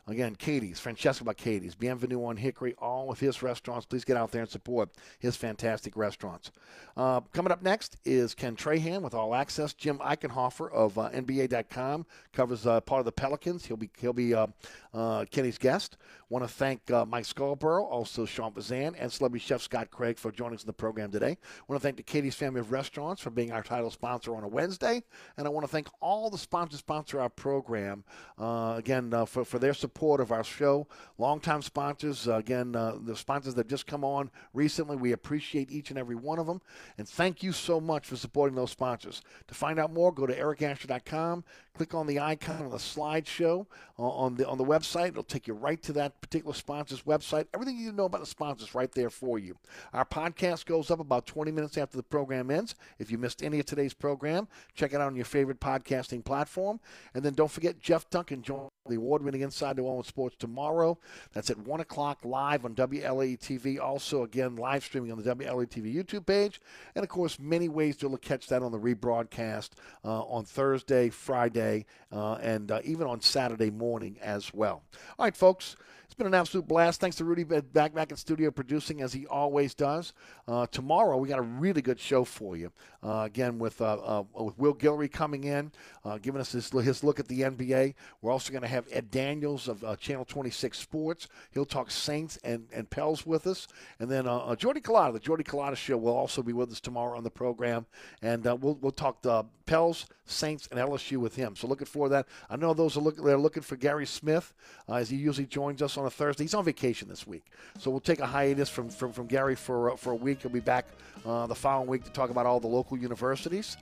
Again, Katie's, Francesca by Katie's, Bienvenue on Hickory, all of his restaurants. Please get out there and support his fantastic restaurants. Uh, coming up next is Ken Trahan with All Access. Jim Eichenhofer of uh, NBA.com covers uh, part of the Pelicans. He'll be he'll be uh, uh, Kenny's guest. Want to thank uh, Mike Scarborough, also Sean Fazende, and celebrity chef Scott Craig for joining us in the program today. Want to thank the Katie's Family of Restaurants for being our title sponsor on a Wednesday, and I want to thank all the sponsors who sponsor our program again for for their support support of our show. Longtime sponsors, uh, again, uh, the sponsors that just come on recently, we appreciate each and every one of them. And thank you so much for supporting those sponsors. To find out more, go to ericasher.com, click on the icon on the slideshow uh, on the on the website. It'll take you right to that particular sponsor's website. Everything you need to know about the sponsors right there for you. Our podcast goes up about 20 minutes after the program ends. If you missed any of today's program, check it out on your favorite podcasting platform. And then don't forget Jeff Duncan join the award-winning Inside New Orleans Sports tomorrow. That's at 1 o'clock live on WLAE TV. Also, again, live streaming on the WLAE TV YouTube page. And, of course, many ways to catch that on the rebroadcast uh, on Thursday, Friday, uh, and uh, even on Saturday morning as well. All right, folks. Been an absolute blast. Thanks to Rudy back back in studio producing as he always does. Uh, tomorrow we got a really good show for you. Uh, again with uh, uh with Will Guillory coming in, uh, giving us his, his look at the NBA. We're also going to have Ed Daniels of Channel 26 Sports. He'll talk Saints and, and Pels with us, and then Jordy Culotta, the Jordy Culotta Show, will also be with us tomorrow on the program, and we'll we'll talk the Pels, Saints, and LSU with him. So looking for that. I know those are looking they're looking for Gary Smith as he usually joins us on a Thursday. He's on vacation this week, so we'll take a hiatus from from, from Gary for uh, for a week. He'll be back uh, the following week to talk about all the local universities.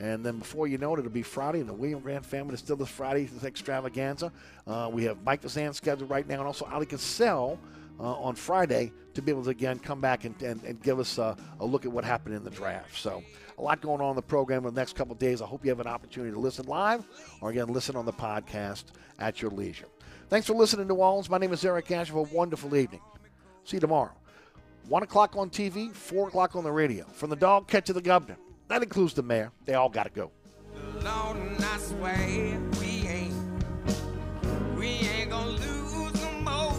And then before you know it, it'll be Friday, and the William Grant family is still this Friday this extravaganza. Uh, we have Mike Vazan scheduled right now, and also Ali Cassell uh, on Friday to be able to again come back and, and, and give us a, a, look at what happened in the draft. So a lot going on in the program in the next couple days. I hope you have an opportunity to listen live or again listen on the podcast at your leisure. Thanks for listening, to Orleans. My name is Eric Asher. Have a wonderful evening. See you tomorrow. 1 o'clock on TV, 4 o'clock on the radio. From the dog catch to the governor. That includes the mayor. They all got to go. Lord, I swear we ain't, we ain't gonna lose no more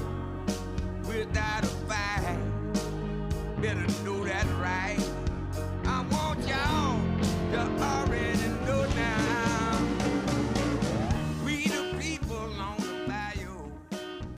without a fight. Better